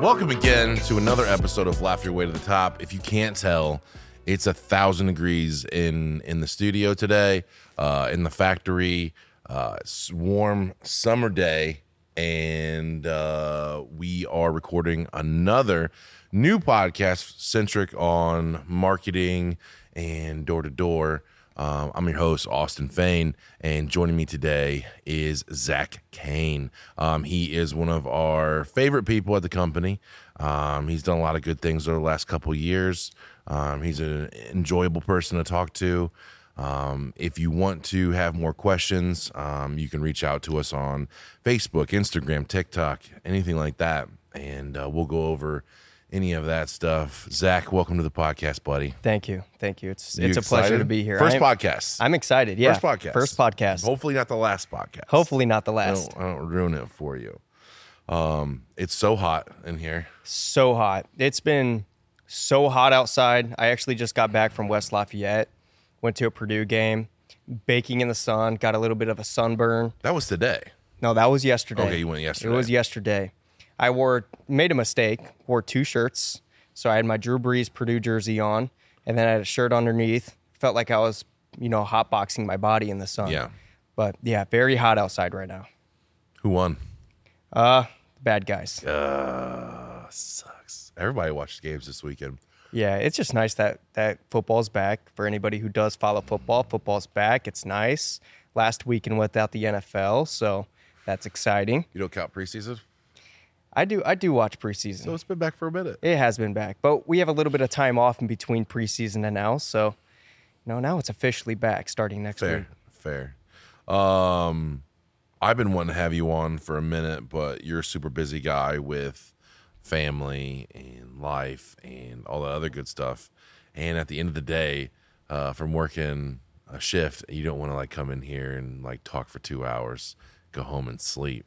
Welcome again to another episode of Laugh Your Way to the Top. If you can't tell, it's a thousand degrees in in the studio today, uh, in the factory. Uh, it's warm summer day, and uh, we are recording another new podcast centric on marketing and door to door. Um, I'm your host, Austin Fain, and joining me today is Zach Cain. Um, he is one of our favorite people at the company. Um, he's done a lot of good things over the last couple years. Um, he's an enjoyable person to talk to. Um, if you want to have more questions, um, you can reach out to us on Facebook, Instagram, TikTok, anything like that, and uh, we'll go over any of that stuff. Zach, welcome to the podcast, buddy. Thank you. Thank you. It's You it's a pleasure to be here. 1st I'm, podcast. I'm excited. Yeah. First podcast. First podcast. Hopefully not the last podcast. Hopefully not the I last. don't, I don't ruin it for you. Um, it's so hot in here. So hot. It's been so hot outside. I actually just got back from West Lafayette. Went to a Purdue game. Baking in the sun. Got a little bit of a sunburn. That was today. No, that was yesterday. Okay, you went yesterday. It was yesterday. I wore made a mistake. Wore two shirts. So I had my Drew Brees Purdue jersey on, and then I had a shirt underneath. Felt like I was, you know, hotboxing my body in the sun. Yeah. But yeah, very hot outside right now. Who won? Uh, bad guys. Uh, sucks. Everybody watched games this weekend. Yeah, it's just nice that that football's back for anybody who does follow football. Football's back. It's nice. Last weekend without the NFL, so that's exciting. You don't count preseason, I do I do watch preseason. so it's been back for a minute. it has been back, but we have a little bit of time off in between preseason and now, so you know now it's officially back starting next week. Fair, fair. Um, I've been wanting to have you on for a minute, but you're a super busy guy with family and life and all the other good stuff. And at the end of the day, uh, from working a shift, you don't want to like come in here and like talk for two hours, go home and sleep.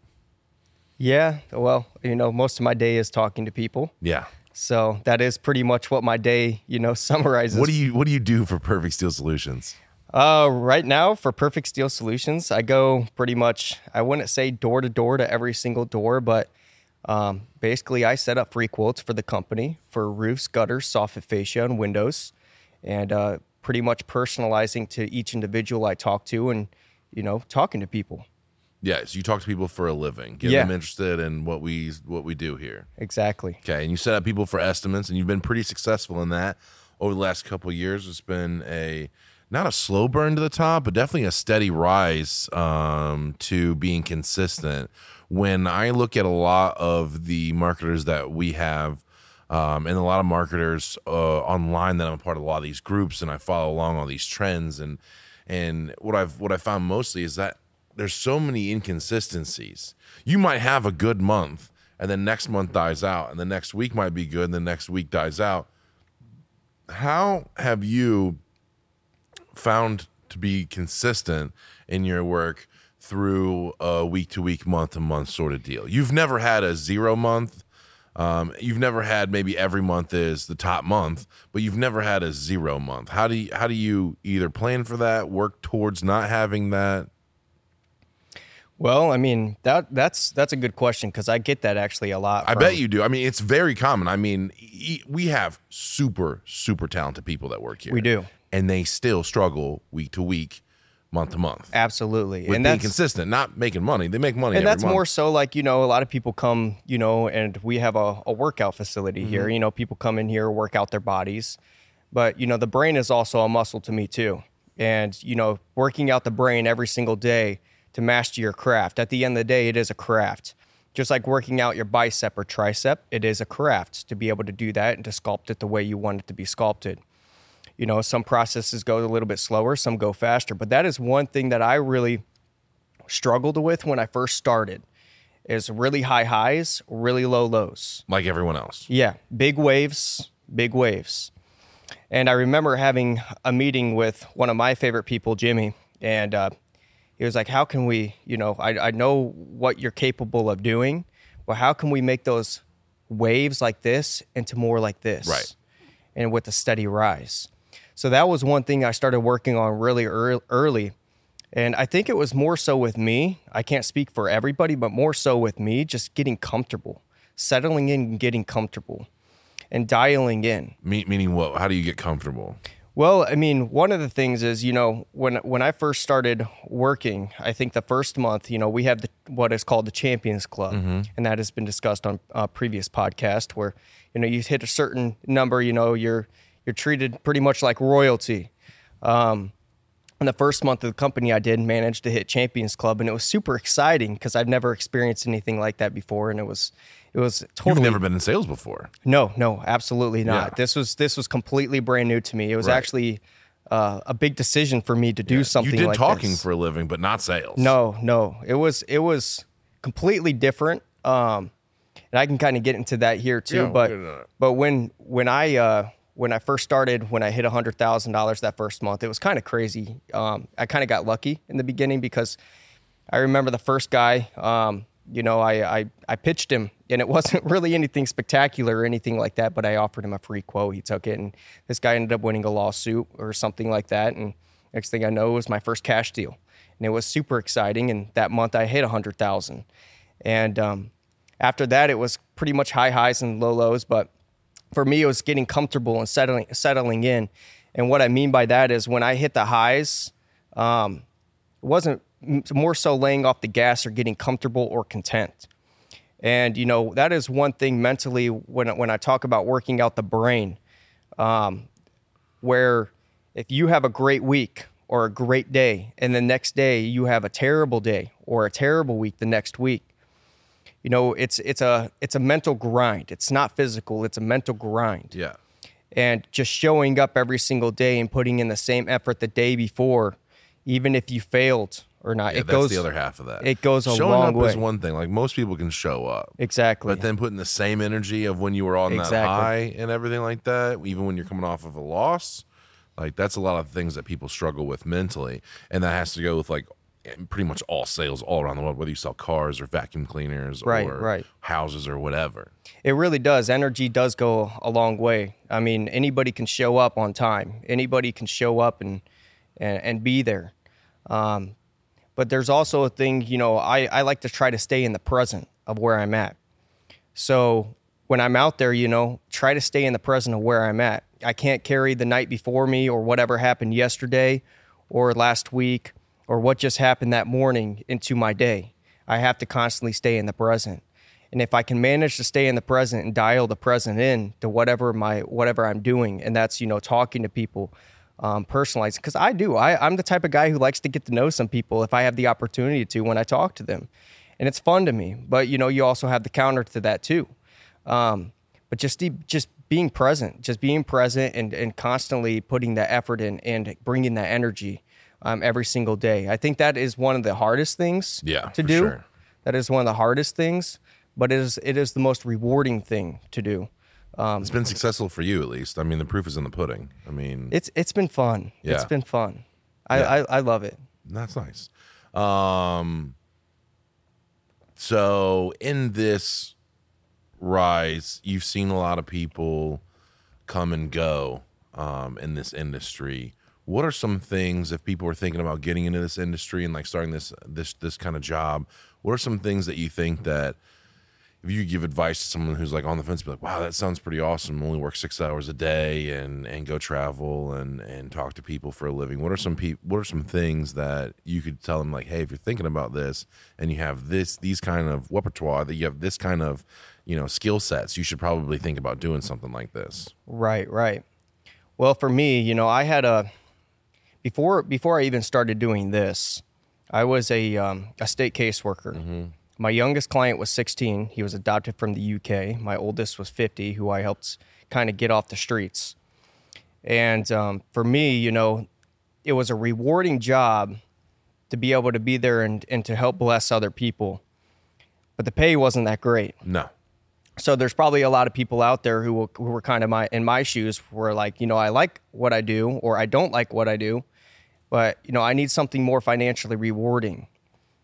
Yeah, well, you know, most of my day is talking to people, Yeah. so that is pretty much what my day, you know, summarizes. What do you What do you do for Perfect Steel Solutions? Uh, right now for Perfect Steel Solutions, I go pretty much. I wouldn't say door to door to every single door, but um, basically, I set up free quotes for the company for roofs, gutters, soffit fascia, and windows, and uh, pretty much personalizing to each individual I talk to, and you know, talking to people. Yes, you talk to people for a living, get Yeah. them interested in what we what we do here. Exactly. Okay, and you set up people for estimates, and you've been pretty successful in that over the last couple of years. It's been a not a slow burn to the top, but definitely a steady rise um, to being consistent. When I look at a lot of the marketers that we have, um, and a lot of marketers uh, online that I'm a part of a lot of these groups, and I follow along all these trends, and and what I've what I found mostly is that there's so many inconsistencies. You might have a good month, and then next month dies out, and the next week might be good, and the next week dies out. How have you found to be consistent in your work through a week to week, month to month sort of deal? You've never had a zero month. Um, you've never had maybe every month is the top month, but you've never had a zero month. How do you, how do you either plan for that, work towards not having that? Well, I mean that that's that's a good question because I get that actually a lot. I bet you do. I mean, it's very common. I mean, e- we have super, super talented people that work here. We do. And they still struggle week to week, month to month. absolutely, With and being consistent, not making money. They make money and that's month. more so like you know a lot of people come you know and we have a, a workout facility here Mm-hmm. you know people come in here work out their bodies but you know the brain is also a muscle to me too and you know working out the brain every single day to master your craft at the end of the day it is a craft just like working out your bicep or tricep it is a craft to be able to do that and to sculpt it the way you want it to be sculpted you know some processes go a little bit slower some go faster but that is one thing that i really struggled with when I first started is really high highs, really low lows. like everyone else. Yeah, big waves, big waves. And I remember having a meeting with one of my favorite people, Jimmy, and uh, he was like, "How can we? You know, I, I know what you're capable of doing, but how can we make those waves like this into more like this, Right. And with a steady rise." So that was one thing I started working on really early And I think it was more so with me. I can't speak for everybody, but more so with me, just getting comfortable, settling in and getting comfortable and dialing in. Me- meaning what? How do you get comfortable? Well, I mean, one of the things is, you know, when when I first started working, I think the first month, you know, we have the, what is called the Champions Club, and that has been discussed on a previous podcast, where you know you hit a certain number, you know, you're you're treated pretty much like royalty. Um, in the first month of the company I did manage to hit Champions Club, and it was super exciting because I've never experienced anything like that before, and it was it was totally. You've never been in sales before. no, no, absolutely not. Yeah. This was this was completely brand new to me. It was Right. actually uh, a big decision for me to do something you did like talking this. for a living, but not sales. No, no, it was it was completely different. Um, and I can kind of get into that here too. Yeah, but get into that. but when when I uh, when I first started, when I hit hundred thousand dollars that first month, it was kind of crazy. Um, I kind of got lucky in the beginning because I remember the first guy. Um, you know, I, I I pitched him, and it wasn't really anything spectacular or anything like that. But I offered him a free quote. He took it, and this guy ended up winning a lawsuit or something like that. And next thing I know, it was my first cash deal, and it was super exciting. And that month, I hit a hundred thousand, and um, after that, it was pretty much high highs and low lows. But for me, it was getting comfortable and settling settling in. And what I mean by that is when I hit the highs, um, it wasn't more so laying off the gas or getting comfortable or content. And you know that is one thing mentally when when I talk about working out the brain, um, where if you have a great week or a great day, and the next day you have a terrible day or a terrible week the next week, you know it's it's a it's a mental grind. It's not physical. It's a mental grind Yeah. and just showing up every single day and putting in the same effort the day before, even if you failed or not. Yeah, it that's goes the other half of that. it goes a Showing long up way. is one thing. Like most people can show up, exactly. but then putting the same energy of when you were on that high and everything like that, even when you're coming off of a loss, like that's a lot of things that people struggle with mentally, and that has to go with like pretty much all sales all around the world, whether you sell cars or vacuum cleaners Right, or right. houses or whatever. It really does. Energy does go a long way. I mean, anybody can show up on time. Anybody can show up and and, and be there. Um, but there's also a thing, you know, I, I like to try to stay in the present of where I'm at. So when I'm out there, you know, try to stay in the present of where I'm at. I can't carry the night before me or whatever happened yesterday or last week or what just happened that morning into my day. I have to constantly stay in the present. And if I can manage to stay in the present and dial the present in to whatever my whatever I'm doing, and that's you know talking to people, um, personalized because I do. I, I'm the type of guy who likes to get to know some people if I have the opportunity to when I talk to them, and it's fun to me. But you know, you also have the counter to that too. Um, but just the- just being present, just being present, and and constantly putting that effort in and bringing that energy um, every single day. I think that is one of the hardest things Yeah, to do. sure. That is one of the hardest things, but it is it is the most rewarding thing to do. Um, It's been successful for you, at least. I mean, the proof is in the pudding. I mean, it's it's been fun. Yeah. It's been fun. I, Yeah. I I love it. That's nice. Um, so in this rise, you've seen a lot of people come and go um, in this industry. What are some things if people are thinking about getting into this industry and like starting this this this kind of job? What are some things that you think that if you give advice to someone who's like on the fence, be like, "Wow, that sounds pretty awesome." Only work six hours a day and and go travel and and talk to people for a living. What are some pe- What are some things that you could tell them like, "Hey, if you're thinking about this and you have this these kind of repertoire, that you have this kind of you know skill sets, you should probably think about doing something like this." Right, right. Well, for me, you know, I had a before before I even started doing this, I was a um, a state caseworker. My youngest client was 16. He was adopted from the UK. My oldest was 50, who I helped kind of get off the streets. And um, for me, you know, it was a rewarding job to be able to be there and, and to help bless other people. But the pay wasn't that great. No, So there's probably a lot of people out there who, will, who were kind of my in my shoes, were like, you know, I like what I do, or I don't like what I do, but you know, I need something more financially rewarding,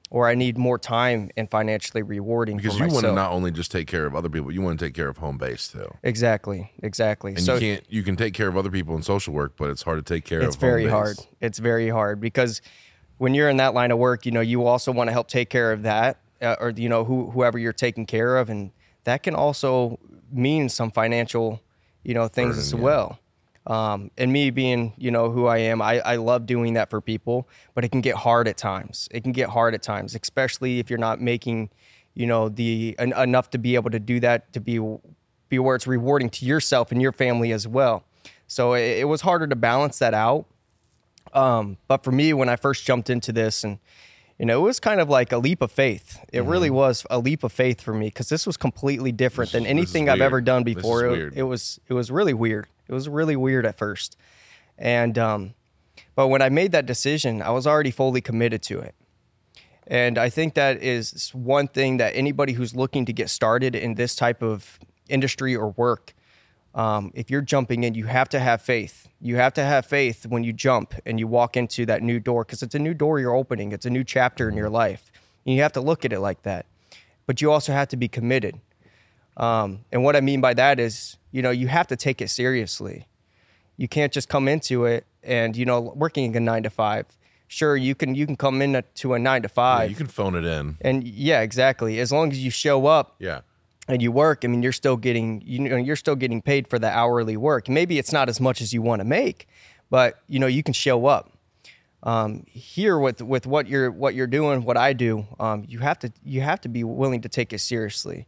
or I need more time and financially rewarding because you want to not only just take care of other people, you want to take care of home base too. exactly, exactly. And so you can't you can take care of other people in social work, but it's hard to take care it's of home very hard. It's very hard because when you're in that line of work, you know, you also want to help take care of that, uh, or you know, who, whoever you're taking care of, and that can also mean some financial, you know, things Burden, as yeah. Um, and me being, you know, who I am, I, I love doing that for people, but it can get hard at times. It can get hard at times, especially if you're not making, you know, the en- enough to be able to do that to be be where it's rewarding to yourself and your family as well. So it, it was harder to balance that out. Um, but for me, when I first jumped into this, and you know, it was kind of like a leap of faith. It really was a leap of faith for me because this was completely different This- than anything I've ever done before. It, it was it was really weird. It was really weird at first, and um, but when I made that decision, I was already fully committed to it. And I think that is one thing that anybody who's looking to get started in this type of industry or work, um, if you're jumping in, you have to have faith. You have to have faith when you jump and you walk into that new door because it's a new door you're opening, it's a new chapter in your life. And you have to look at it like that. But you also have to be committed. Um, and what I mean by that is, you know, you have to take it seriously. You can't just come into it and, you know, working a nine to five. Sure, you can you can come in to a nine to Yeah, five. you can phone it in. and yeah, exactly. As long as you show up Yeah. and you work, I mean, you're still getting you know you're still getting paid for the hourly work. Maybe it's not as much as you want to make, but you know you can show up. Um, here with with what you're what you're doing, what I do, um, you have to you have to be willing to take it seriously,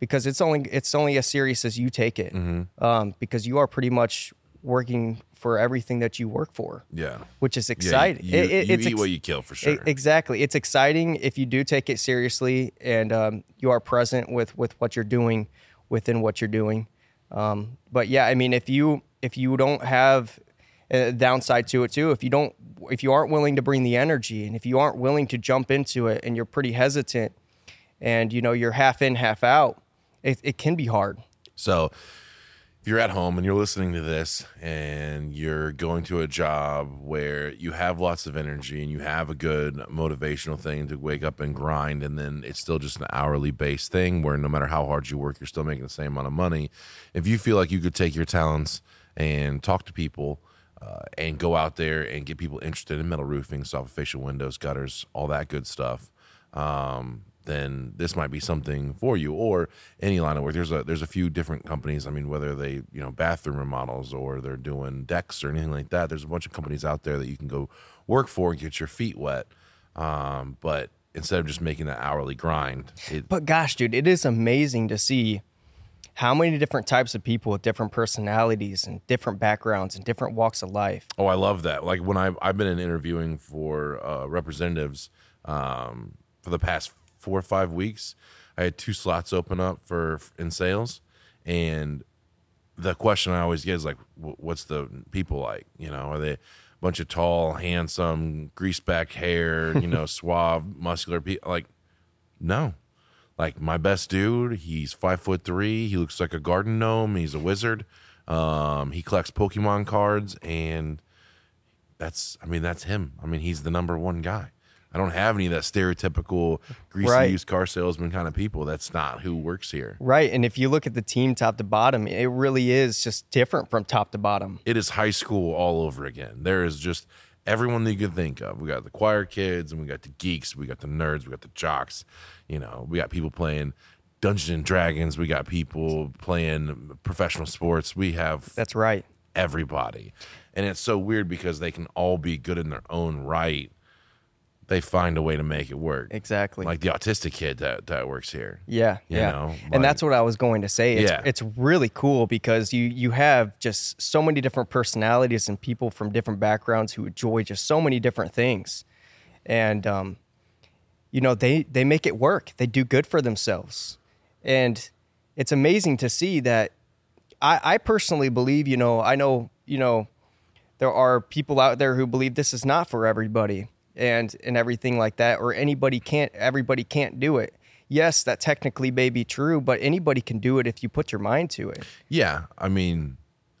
because it's only it's only as serious as you take it. Um, because you are pretty much working for everything that you work for, Yeah. which is Yeah, exciting. You, It- it- you it's eat ex- what you kill for sure. E- Exactly. It's exciting if you do take it seriously and um, you are present with with what you're doing within what you're doing. Um, but yeah, I mean, if you if you don't have a downside to it too, if you don't if you aren't willing to bring the energy and if you aren't willing to jump into it and you're pretty hesitant and you know you're half in half out, it, it can be hard. So if you're at home and you're listening to this and you're going to a job where you have lots of energy and you have a good motivational thing to wake up and grind and then it's still just an hourly based thing where no matter how hard you work you're still making the same amount of money if you feel like you could take your talents and talk to people uh, and go out there and get people interested in metal roofing soffit fascia windows gutters all that good stuff um, then this might be something for you or any line of work. There's a there's a few different companies. I mean, whether they you know bathroom remodels or they're doing decks or anything like that. There's a bunch of companies out there that you can go work for and get your feet wet. Um, but instead of just making that hourly grind, it, But gosh, dude, it is amazing to see how many different types of people with different personalities and different backgrounds and different walks of life. Oh, I love that. Like when I've I've been in interviewing for uh, representatives um, for the past four or five weeks. I had two slots open up for in sales, and the question I always get is like, "What's the people like? You know, are they a bunch of tall, handsome, greased back hair, you know, suave, muscular people? Like, no." Like my best dude, he's five foot three. He looks like a garden gnome. He's a wizard. Um, he collects Pokemon cards, and that's I mean that's him. I mean he's the number one guy. I don't have any of that stereotypical greasy Right. used car salesman kind of people. That's not who works here. Right. And if you look at the team top to bottom, it really is just different from top to bottom. It is high school all over again. There is just everyone that you could think of. We got the choir kids and we got the geeks, we got the nerds, we got the jocks. You know, we got people playing Dungeons and Dragons, we got people playing professional sports. We have That's right. everybody. And it's so weird because they can all be good in their own right. They find a way to make it work. Exactly. Like the autistic kid that, that works here. Yeah, You yeah. know, like- and that's what I was going to say. It's, Yeah. it's really cool because you you have just so many different personalities and people from different backgrounds who enjoy just so many different things, and um, you know they they make it work. They do good for themselves, and it's amazing to see that. I, I personally believe, you know, I know, you know, there are people out there who believe this is not for everybody and and everything like that or anybody can't everybody can't do it yes that technically may be true but anybody can do it if you put your mind to it Yeah. I mean,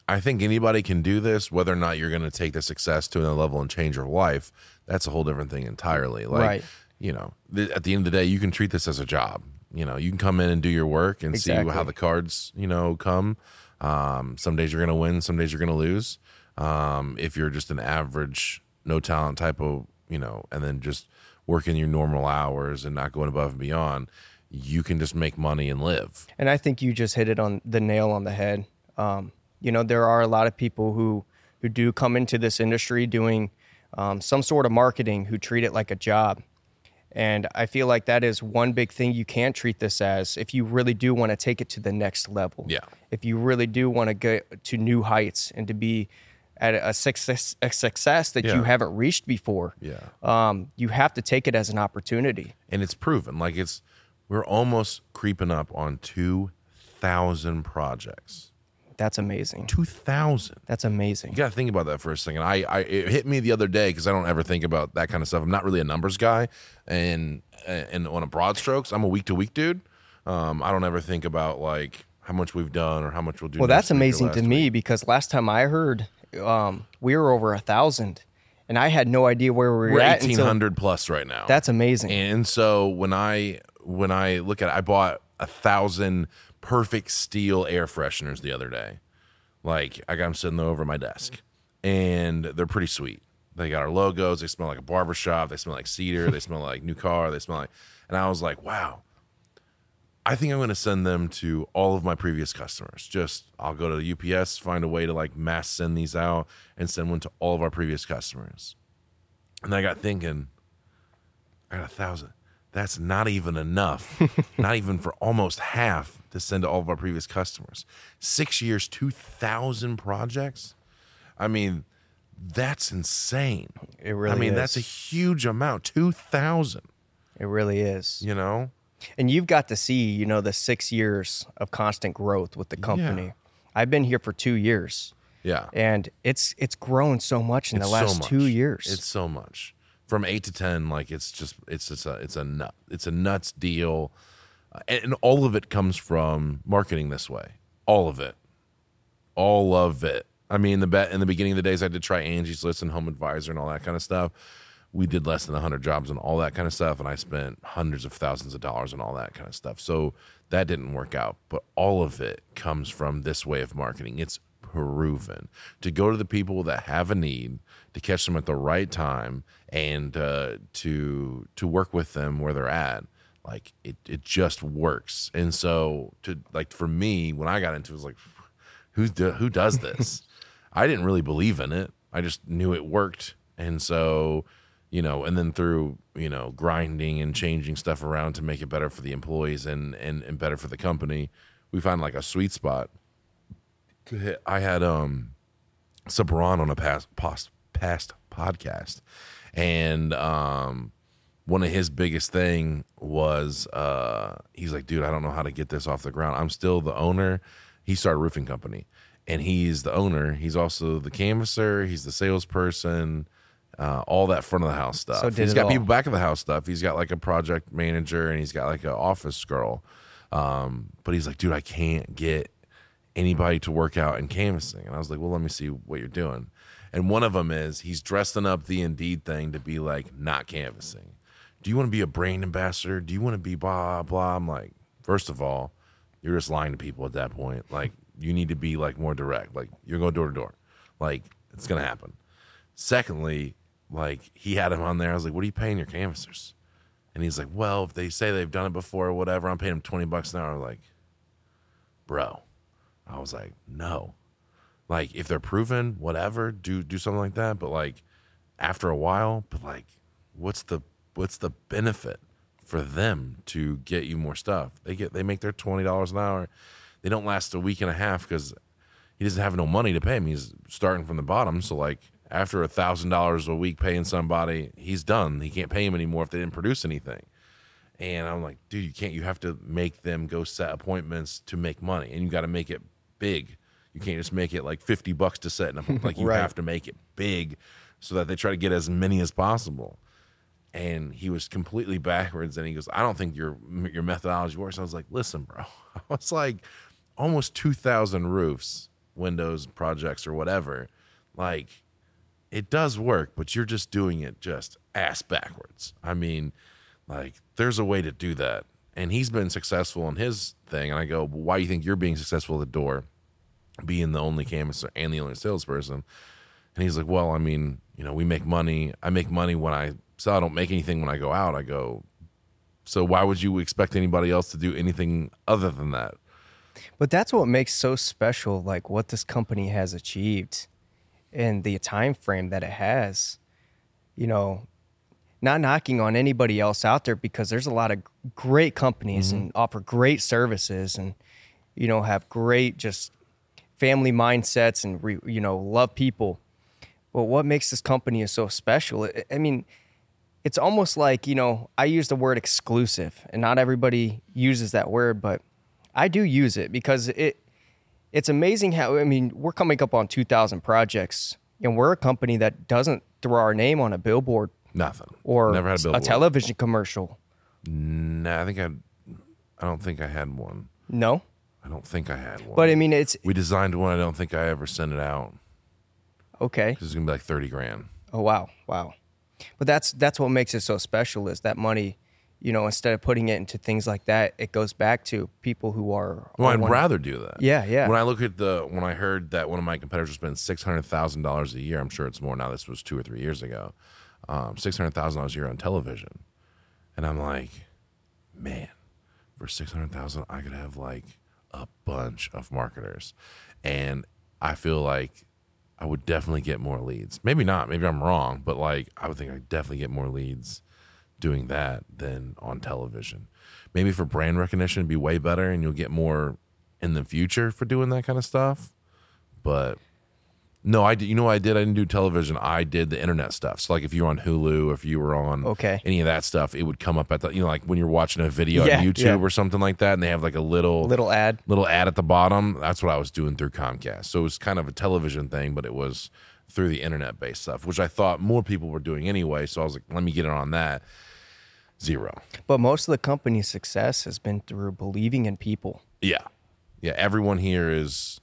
I think anybody can do this, whether or not you're going to take the success to another level and change your life. That's a whole different thing entirely. Like, Right. you know, th- at the end of the day, you can treat this as a job. You know, you can come in and do your work and see how the cards, you know, come. Um, some days you're going to win, some days you're going to lose. Um, if you're just an average, no talent type of, you know, and then just working your normal hours and not going above and beyond, you can just make money and live. And I think you just hit it on the nail on the head. Um, you know, there are a lot of people who who do come into this industry doing um, some sort of marketing who treat it like a job. And I feel like that is one big thing you can't treat this as if you really do want to take it to the next level. Yeah. If you really do want to get to new heights and to be at a success, a success that Yeah. you haven't reached before, Yeah. um, you have to take it as an opportunity. And it's proven. Like it's we're almost creeping up on 2000 projects. That's amazing. 2000. That's amazing. You got to think about that for a second. I, I it hit me the other day because I don't ever think about that kind of stuff. I'm not really a numbers guy, and and on a broad strokes, I'm a week to week dude. Um, I don't ever think about like how much we've done or how much we'll do. Well, next that's amazing to me week. because last time I heard, um, we were over a thousand, and I had no idea where we were, We're at. until- 1800 plus right now. That's amazing. And so when I when I look at it, I bought a thousand perfect steel air fresheners the other day. Like I got them sitting over my desk, and they're pretty sweet. They got our logos. They smell like a barber shop. They smell like cedar. they smell like new car. They smell like, and I was like, wow. I think I'm going to send them to all of my previous customers. Just I'll go to the UPS, find a way to like mass send these out, and send one to all of our previous customers. And I got thinking, I got a thousand. That's not even enough. not even for almost half to send to all of our previous customers. Six years, 2,000 projects. I mean, that's insane. It really I mean, is. that's a huge amount. 2,000, it really is. you know? And you've got to see, you know, the six years of constant growth with the company. I've been here for two years, Yeah. and it's it's grown so much in It's the last so two years. It's so much. From eight to ten, like it's just it's just a it's a nut it's a nuts deal, and, and all of it comes from marketing this way. All of it, all of it. I mean, the bet in the beginning of the days, I did try Angie's List and Home Advisor and all that kind of stuff. We did less than hundred jobs and all that kind of stuff, and I spent hundreds of thousands of dollars on all that kind of stuff. So that didn't work out. But all of it comes from this way of marketing. It's proven to go to the people that have a need to catch them at the right time and uh, to to work with them where they're at like it, it just works and so to like for me when i got into it, it was like who do, who does this i didn't really believe in it i just knew it worked and so you know and then through you know grinding and changing stuff around to make it better for the employees and and, and better for the company we found like a sweet spot. I had um Sabran on a past past past podcast, and um one of his biggest thing was uh he's like, dude, I don't know how to get this off the ground. I'm still the owner. He started a roofing company, and he's the owner. He's also the canvasser. He's the salesperson. Uh, all that front of the house stuff. So he's got all. people back of the house stuff. He's got like a project manager and he's got like an office girl. Um, but he's like, dude, I can't get anybody to work out in canvassing. And I was like, well, let me see what you're doing. And one of them is he's dressing up the Indeed thing to be like not canvassing. Do you want to be a brand ambassador? Do you want to be blah blah? I'm like, first of all, you're just lying to people at that point. Like you need to be like more direct. Like you're going door to door. Like it's gonna happen. Secondly, like he had him on there. I was like, what are you paying your canvassers? And he's like, well, if they say they've done it before or whatever, I'm paying them 20 bucks an hour. Like, bro, I was like, no. Like, if they're proven, whatever, do do something like that. But like, after a while, but like, what's the what's the benefit for them to get you more stuff? They get they make their twenty dollars an hour. They don't last a week and a half because he doesn't have no money to pay him. He's starting from the bottom. So like, after a thousand dollars a week paying somebody, he's done. He can't pay him anymore if they didn't produce anything. And I'm like, dude, you can't. You have to make them go set appointments to make money, and you got to make it big. You can't just make it like fifty bucks to set an appointment. Like you Right. have to make it big, so that they try to get as many as possible. And he was completely backwards, and he goes, "I don't think your your methodology works." I was like, "Listen, bro, I was like almost two thousand roofs, windows, projects, or whatever. Like it does work, but you're just doing it just ass backwards. I mean, like there's a way to do that. And he's been successful in his thing. And I go, well, why do you think you're being successful at the door, being the only canvasser and the only salesperson? And he's like, well, I mean, you know, we make money. I make money when I sell. I don't make anything when I go out. I go. So why would you expect anybody else to do anything other than that? But that's what makes so special, like what this company has achieved and the time frame that it has. You know, not knocking on anybody else out there because there's a lot of great companies mm-hmm. and offer great services and you know have great just family mindsets and re, you know love people. But what makes this company so special? I mean, it's almost like you know I use the word exclusive, and not everybody uses that word, but I do use it because it it's amazing how I mean we're coming up on 2,000 projects, and we're a company that doesn't throw our name on a billboard Nothing. or never had a a television commercial. Nah, I think I. I don't think I had one. No, I don't think I had one. but I mean it's we designed one. I don't think I ever sent it out okay. This is gonna be like thirty grand. Oh wow, wow. But that's that's what makes it so special is that money, you know, instead of putting it into things like that, it goes back to people who are. Well, I'd rather do that. Yeah, yeah. When I look at the when I heard that one of my competitors spending six hundred thousand dollars a year, I'm sure it's more now. This was two or three years ago. Um, six hundred thousand dollars a year on television, and I'm like, man, for six hundred thousand, I could have like a bunch of marketers, and I feel like I would definitely get more leads. Maybe not. Maybe I'm wrong, but like I would think I definitely get more leads doing that than on television. Maybe for brand recognition, it'd be way better, and you'll get more in the future for doing that kind of stuff. But no, I did. You know, what I did. I didn't do television. I did the internet stuff. So, like, if you were on Hulu, if you were on Okay. any of that stuff, it would come up at the you know, like when you're watching a video Yeah, on YouTube yeah. or something like that, and they have like a little little ad. little ad at the bottom. That's what I was doing through Comcast. So it was kind of a television thing, but it was through the internet based stuff, which I thought more people were doing anyway. So I was like, let me get in on that. Zero. But most of the company's success has been through believing in people. Yeah. Yeah. Everyone here is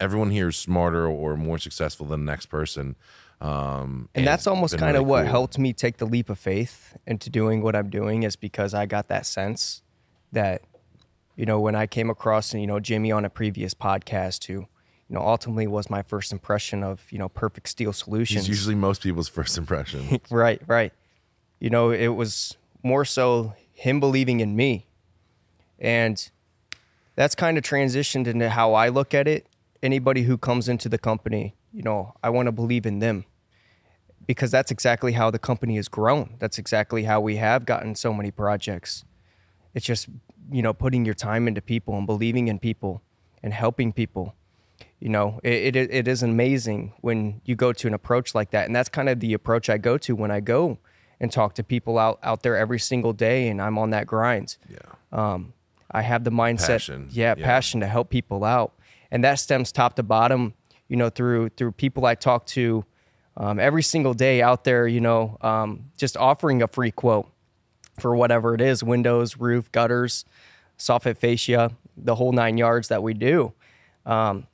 everyone here is smarter or more successful than the next person. Um, And that's almost kind of really what cool. helped me take the leap of faith into doing what I'm doing is because I got that sense that, you know, when I came across, you know, Jimmy on a previous podcast who, you know, ultimately was my first impression of, you know, Perfect Steel Solutions. It's usually most people's first impression. Right, right. You know, it was more so him believing in me. And that's kind of transitioned into how I look at it. Anybody who comes into the company, you know, I want to believe in them because that's exactly how the company has grown. That's exactly how we have gotten so many projects. It's just, you know, putting your time into people and believing in people and helping people. You know, it, it, it is amazing when you go to an approach like that. And that's kind of the approach I go to when I go and talk to people out, out there every single day and I'm on that grind. yeah. Um, I have the mindset, Passion, yeah, yeah. passion to help people out, and that stems top to bottom. You know, through through people I talk to um, every single day out there. You know, um, just offering a free quote for whatever it is: windows, roof, gutters, soffit fascia, the whole nine yards that we do. Um,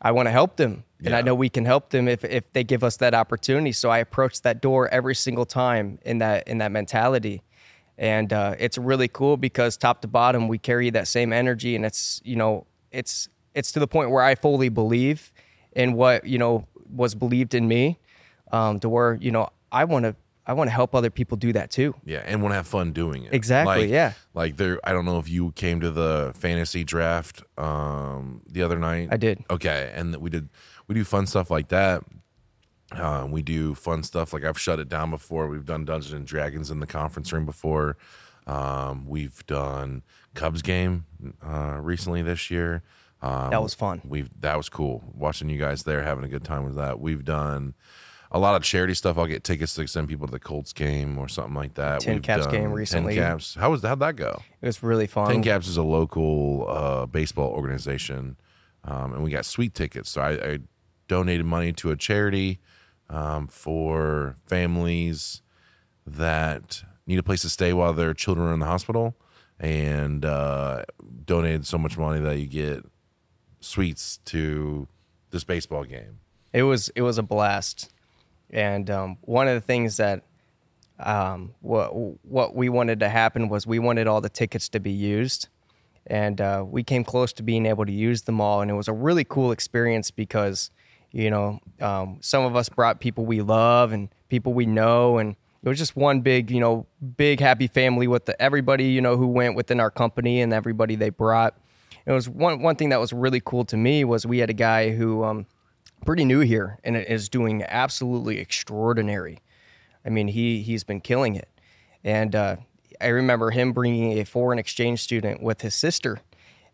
I want to help them, and I know we can help them if if they give us that opportunity. So I approach that door every single time in that in that mentality and uh, it's really cool because top to bottom we carry that same energy and it's you know it's it's to the point where i fully believe in what you know was believed in me um, to where you know i want to i want to help other people do that too Yeah, and want to have fun doing it. Exactly, Like- yeah. Like there, I don't know if you came to the fantasy draft um, the other night. I did. Okay, and we did. We do fun stuff like that. Um, we do fun stuff like I've shut it down before. We've done Dungeons and Dragons in the conference room before. Um, we've done Cubs game uh, recently this year. Um, That was fun. We've that was cool watching you guys there having a good time with that. We've done a lot of charity stuff. I'll get tickets to send people to the Colts game or something like that. Tin We've Caps game recently. Tin Caps. How was how'd that go? it was really fun TinCaps is a local uh, baseball organization, um, and we got sweet tickets. So I, I donated money to a charity um, for families that need a place to stay while their children are in the hospital, and uh, donated so much money that you get sweets to this baseball game. it was it was a blast. And um, one of the things that um, what what we wanted to happen was we wanted all the tickets to be used. And uh, we came close to being able to use them all. And it was a really cool experience because You know, um, some of us brought people we love and people we know, and it was just one big, you know, big happy family with the, everybody, you know, who went within our company and everybody they brought. It was one one thing that was really cool to me was we had a guy who um, pretty new here and is doing absolutely extraordinary. I mean, he he's been killing it, and uh, I remember him bringing a foreign exchange student with his sister,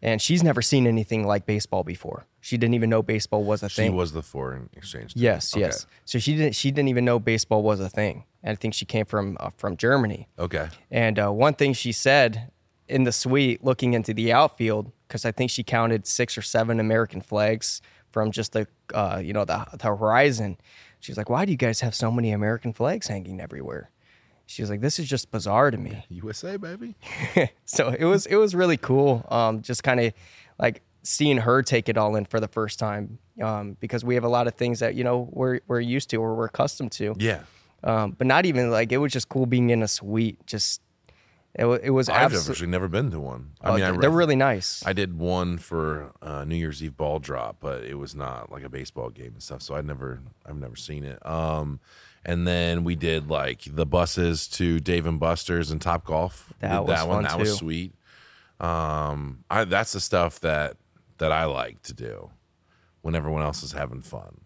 and she's never seen anything like baseball before. She didn't even know baseball was a She thing. She was the foreign exchange. student. yes, Okay. yes. So she didn't she didn't even know baseball was a thing. And I think she came from uh, from Germany. Okay. And uh, one thing she said in the suite, looking into the outfield, because I think she counted six or seven American flags from just the uh, you know the, the horizon. She's like, "Why do you guys have so many American flags hanging everywhere?" She was like, "This is just bizarre to me." USA baby. so it was it was really cool. Um, just kind of like seeing her take it all in for the first time. Um, because we have a lot of things that you know we're we're used to or we're accustomed to. Yeah. Um, but not even like it was just cool being in a suite. Just it, it was I've absolutely. actually never been to one. I mean, I they're really nice. I did one for uh, New Year's Eve ball drop, but it was not like a baseball game and stuff. So I never, I've never seen it. Um, and then we did like the buses to Dave and Buster's and Top Golf. That was that one. fun, That was sweet. Um, I that's the stuff that that I like to do when everyone else is having fun.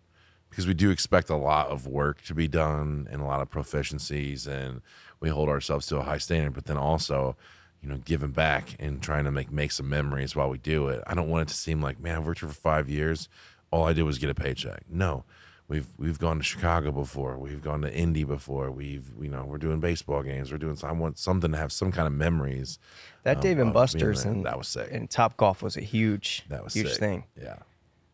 Because we do expect a lot of work to be done and a lot of proficiencies and we hold ourselves to a high standard but then also you know giving back and trying to make make some memories while we do it. I don't want it to seem like man i've worked here for five years. All i did was get a paycheck. No we've we've gone to chicago before we've gone to indy before we've you know we're doing baseball games we're doing i want something to have some kind of memories that of- Dave and Buster's and that was sick and Top Golf was a huge that was huge sick. thing. Yeah,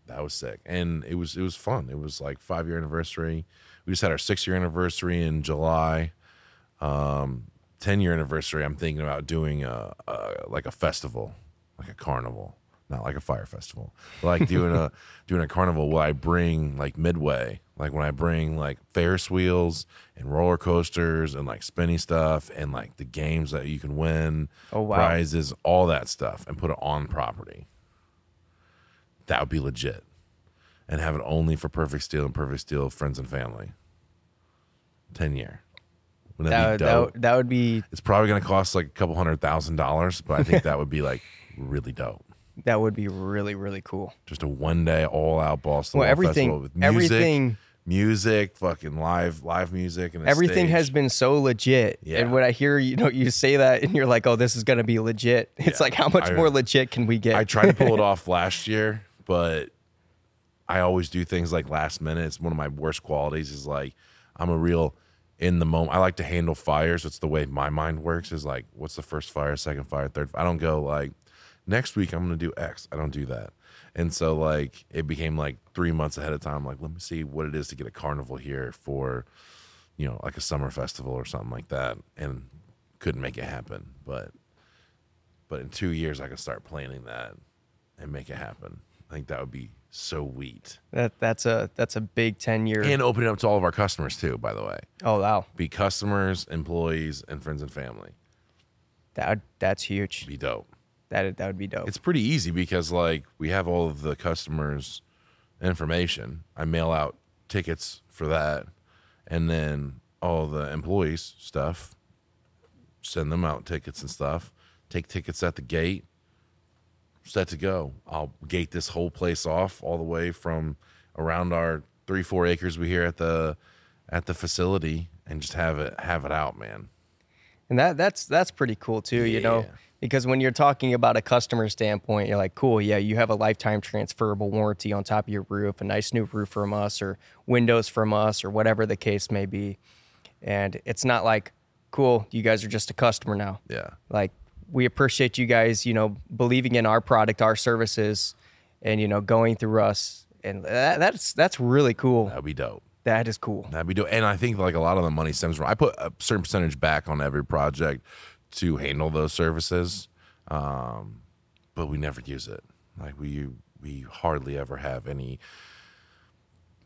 that was sick, and it was it was fun. It was like five year anniversary. We just had our six year anniversary in July. Um, ten year anniversary. I'm thinking about doing a, a like a festival, like a carnival, not like a fire festival. Like doing a doing a carnival where I bring like midway, like when I bring like Ferris wheels and roller coasters and like spinny stuff and like the games that you can win, Oh, wow. prizes, all that stuff, and put it on property. That would be legit. And have it only for perfect steel and perfect steel friends and family. 10 year. Wouldn't that, That, would- that, would- that would be it's probably going to cost like a couple hundred thousand dollars but i think that would be like really dope that would be really really cool. just a one day all out Boston Well, everything- festival with music, everything- music fucking live live music and Everything stage. has been so legit, Yeah. and when I hear you know you say that, and you're like, "Oh, this is gonna be legit," it's Yeah. like, how much I- more legit can we get? I tried to pull it off last year, but I always do things like last minute. It's one of my worst qualities. Is like I'm a real in the moment. I like to handle fires. It's the way my mind works. Is like, what's the first fire, second fire, third? I don't go like next week I'm going to do X. I don't do that. And so like it became like three months ahead of time. Like let me see what it is to get a carnival here for, you know, like a summer festival or something like that, and couldn't make it happen. But but in two years I can start planning that and make it happen. I think that would be so sweet. that that's a that's a big ten year. And open it up to all of our customers too, by the way. oh wow, Be customers, employees, and friends and family. that that's huge. Be dope. That that would be dope. It's pretty easy because like we have all of the customers' information. I mail out tickets for that, and then all the employees' stuff. Send them out tickets and stuff. Take tickets at the gate. Set to go. I'll gate this whole place off all the way from around our three four acres we here at the at the facility, and just have it have it out, man. And that that's that's pretty cool too, you know, Yeah. Because when you're talking about a customer standpoint, you're like, cool, yeah, you have a lifetime transferable warranty on top of your roof, a nice new roof from us, or windows from us, or whatever the case may be. And it's not like, cool, you guys are just a customer now. Yeah. Like we appreciate you guys, you know, believing in our product, our services, and you know, going through us. And that, that's that's really cool. That'd be dope. That is cool. That'd be dope. And I think like a lot of the money stems from I put a certain percentage back on every project to handle those services, um, but we never use it. Like we we hardly ever have any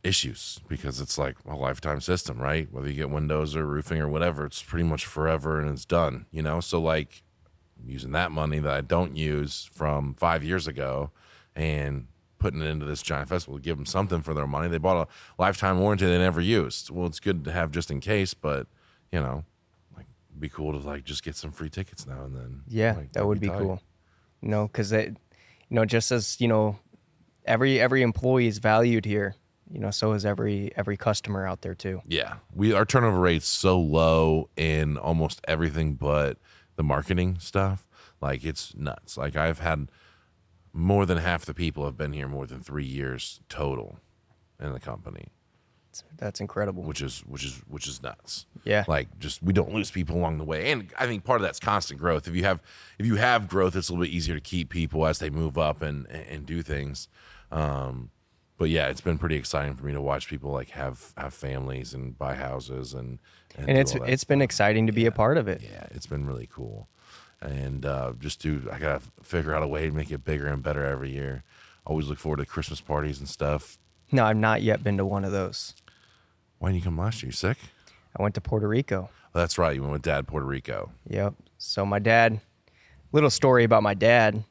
issues because it's like a lifetime system, right? Whether you get windows or roofing or whatever, it's pretty much forever and it's done. You know, so like using that money that I don't use from five years ago and putting it into this giant festival to give them something for their money. They bought a lifetime warranty they never used. Well, it's good to have just in case, but you know, be cool to like just get some free tickets now and then. Yeah, Like, that would be cool. You know, because it, you know, just as you know, every every employee is valued here. You know, so is every every customer out there too. Yeah, we our turnover rate's so low in almost everything but the marketing stuff. Like it's nuts. Like I've had more than half the people have been here more than three years total in the company, That's incredible. which is which is which is nuts. Yeah. like just we don't lose people along the way, and I think part of that's constant growth. If you have if you have growth, it's a little bit easier to keep people as they move up and and do things. Um, but yeah, it's been pretty exciting for me to watch people like have have families and buy houses and and do it's it's been exciting to be a part of it. yeah, it's been really cool. And uh, just do, I gotta figure out a way to make it bigger and better every year. Always look forward to Christmas parties and stuff. No, I've not yet been to one of those. Why didn't you come last year? You sick? I went to Puerto Rico. Oh, that's right. You went with Dad Puerto Rico. Yep. So my dad, little story about my dad.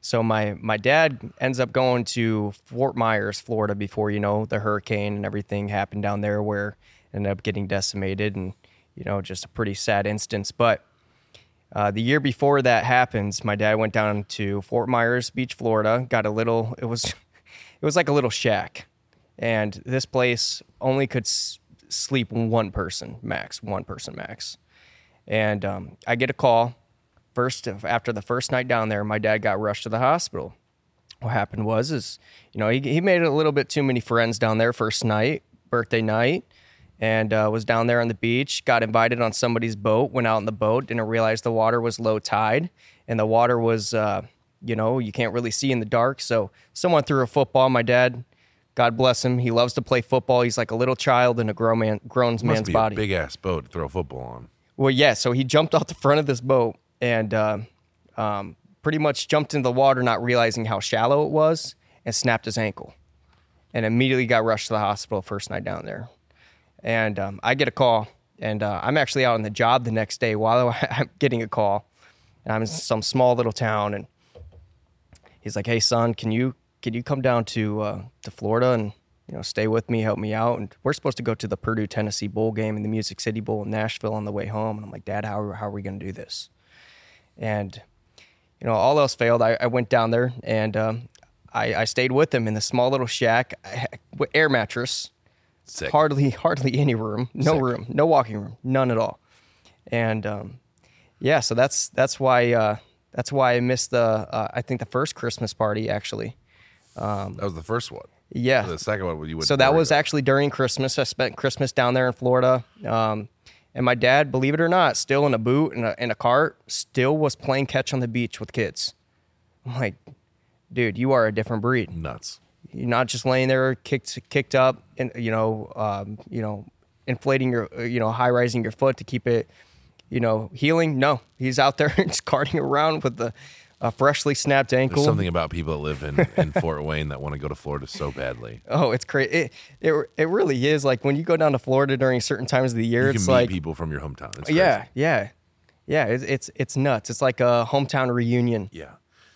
So my my dad ends up going to Fort Myers, Florida, before you know the hurricane and everything happened down there, where it ended up getting decimated, and you know just a pretty sad instance. But uh, the year before that happens, my dad went down to Fort Myers Beach, Florida. Got a little. It was, it was like a little shack, and this place only could s- sleep one person max, one person max. And um, I get a call. First, after the first night down there, my dad got rushed to the hospital. What happened was, is you know, he, he made a little bit too many friends down there first night, birthday night, and uh, was down there on the beach. Got invited on somebody's boat. Went out in the boat. Didn't realize the water was low tide, and the water was, uh, you know, you can't really see in the dark. So someone threw a football. My dad, God bless him, he loves to play football. He's like a little child in a grown man, grown Must man's be body. big ass boat to throw football on. Well, yeah. So he jumped off the front of this boat and uh, um, pretty much jumped into the water, not realizing how shallow it was, and snapped his ankle. And immediately got rushed to the hospital first night down there. And um, I get a call, and uh, I'm actually out on the job the next day while I'm getting a call. And I'm in some small little town, and he's like, "Hey, son, can you can you come down to uh, to Florida and you know stay with me, help me out?" And we're supposed to go to the Purdue Tennessee Bowl game and the Music City Bowl in Nashville on the way home. And I'm like, "Dad, how how are we going to do this?" And you know, all else failed. I, I went down there and um, I, I stayed with him in the small little shack, with air mattress, Sick. hardly hardly any room, no Sick. room, no walking room, none at all. And um, yeah, so that's that's why uh, that's why I missed the uh, I think the first Christmas party actually. That was the first one. Yeah. The second one, you. So that was Rico. actually during Christmas. I spent Christmas down there in Florida. Um, and my dad, believe it or not, still in a boot and a, in a cart, still was playing catch on the beach with kids. I'm like, dude, you are a different breed. nuts. You're not just laying there kicked kicked up and you know um, you know inflating your uh, you know high rising your foot to keep it you know healing. No, he's out there just carting around with the a freshly snapped ankle. There's something about people that live in, in Fort Wayne that want to go to Florida so badly. Oh, it's crazy. It, it it really is. Like when you go down to Florida during certain times of the year, You it's can meet like people from your hometown. It's crazy. yeah, yeah, yeah. It's, it's it's nuts. It's like a hometown reunion. Yeah.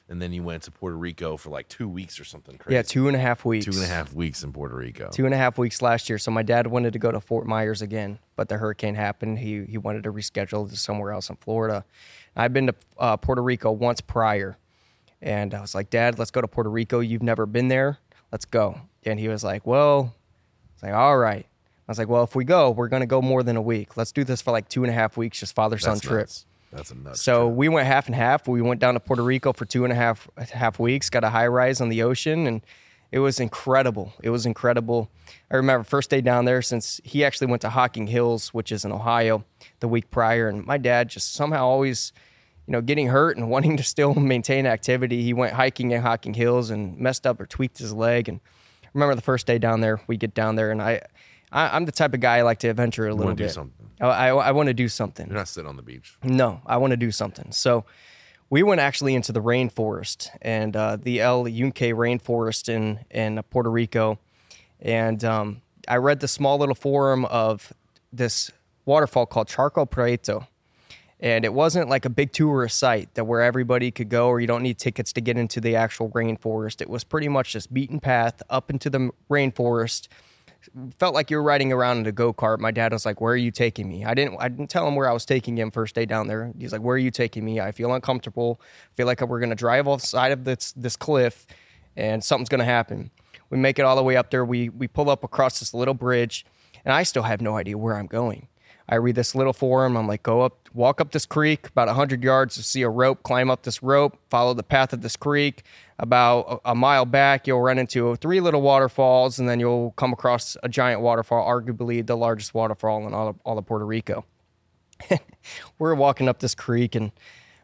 And then you went to Puerto Rico for like two weeks or something crazy. Yeah, two and a half weeks. Two and a half weeks in Puerto Rico. Two and a half weeks last year. So my dad wanted to go to Fort Myers again, but the hurricane happened. He he wanted to reschedule to somewhere else in Florida. I've been to uh, Puerto Rico once prior, and I was like, Dad, let's go to Puerto Rico. You've never been there. Let's go. And he was like, Well, it's like all right. I was like, Well, if we go, we're gonna go more than a week. Let's do this for like two and a half weeks, just father son That's trip. nuts. That's a nuts. So trip. we went half and half. We went down to Puerto Rico for two and a half half weeks. Got a high rise on the ocean, and it was incredible. It was incredible. I remember first day down there since he actually went to Hocking Hills, which is in Ohio, the week prior, and my dad just somehow always, you know, getting hurt and wanting to still maintain activity. He went hiking in Hocking Hills and messed up or tweaked his leg. And I remember the first day down there, we get down there, and I, I I'm the type of guy I like to adventure a little bit. something. Oh, I, I, I want to do something. You're not sitting on the beach. No, I want to do something. So we went actually into the rainforest and uh, the El Yunque rainforest in in Puerto Rico, and um, I read the small little forum of this waterfall called Charco Prieto, And it wasn't like a big tourist site that where everybody could go or you don't need tickets to get into the actual rainforest. It was pretty much just beaten path up into the rainforest. Felt like you were riding around in a go kart. My dad was like, "Where are you taking me?" I didn't. I didn't tell him where I was taking him first day down there. He's like, "Where are you taking me?" I feel uncomfortable. I feel like we're gonna drive off the side of this this cliff, and something's gonna happen. We make it all the way up there. We we pull up across this little bridge, and I still have no idea where I'm going. I read this little forum. I'm like, go up, walk up this creek about 100 yards to see a rope, climb up this rope, follow the path of this creek. About a, mile back, you'll run into three little waterfalls, and then you'll come across a giant waterfall, arguably the largest waterfall in all of, all of Puerto Rico. We're walking up this creek, and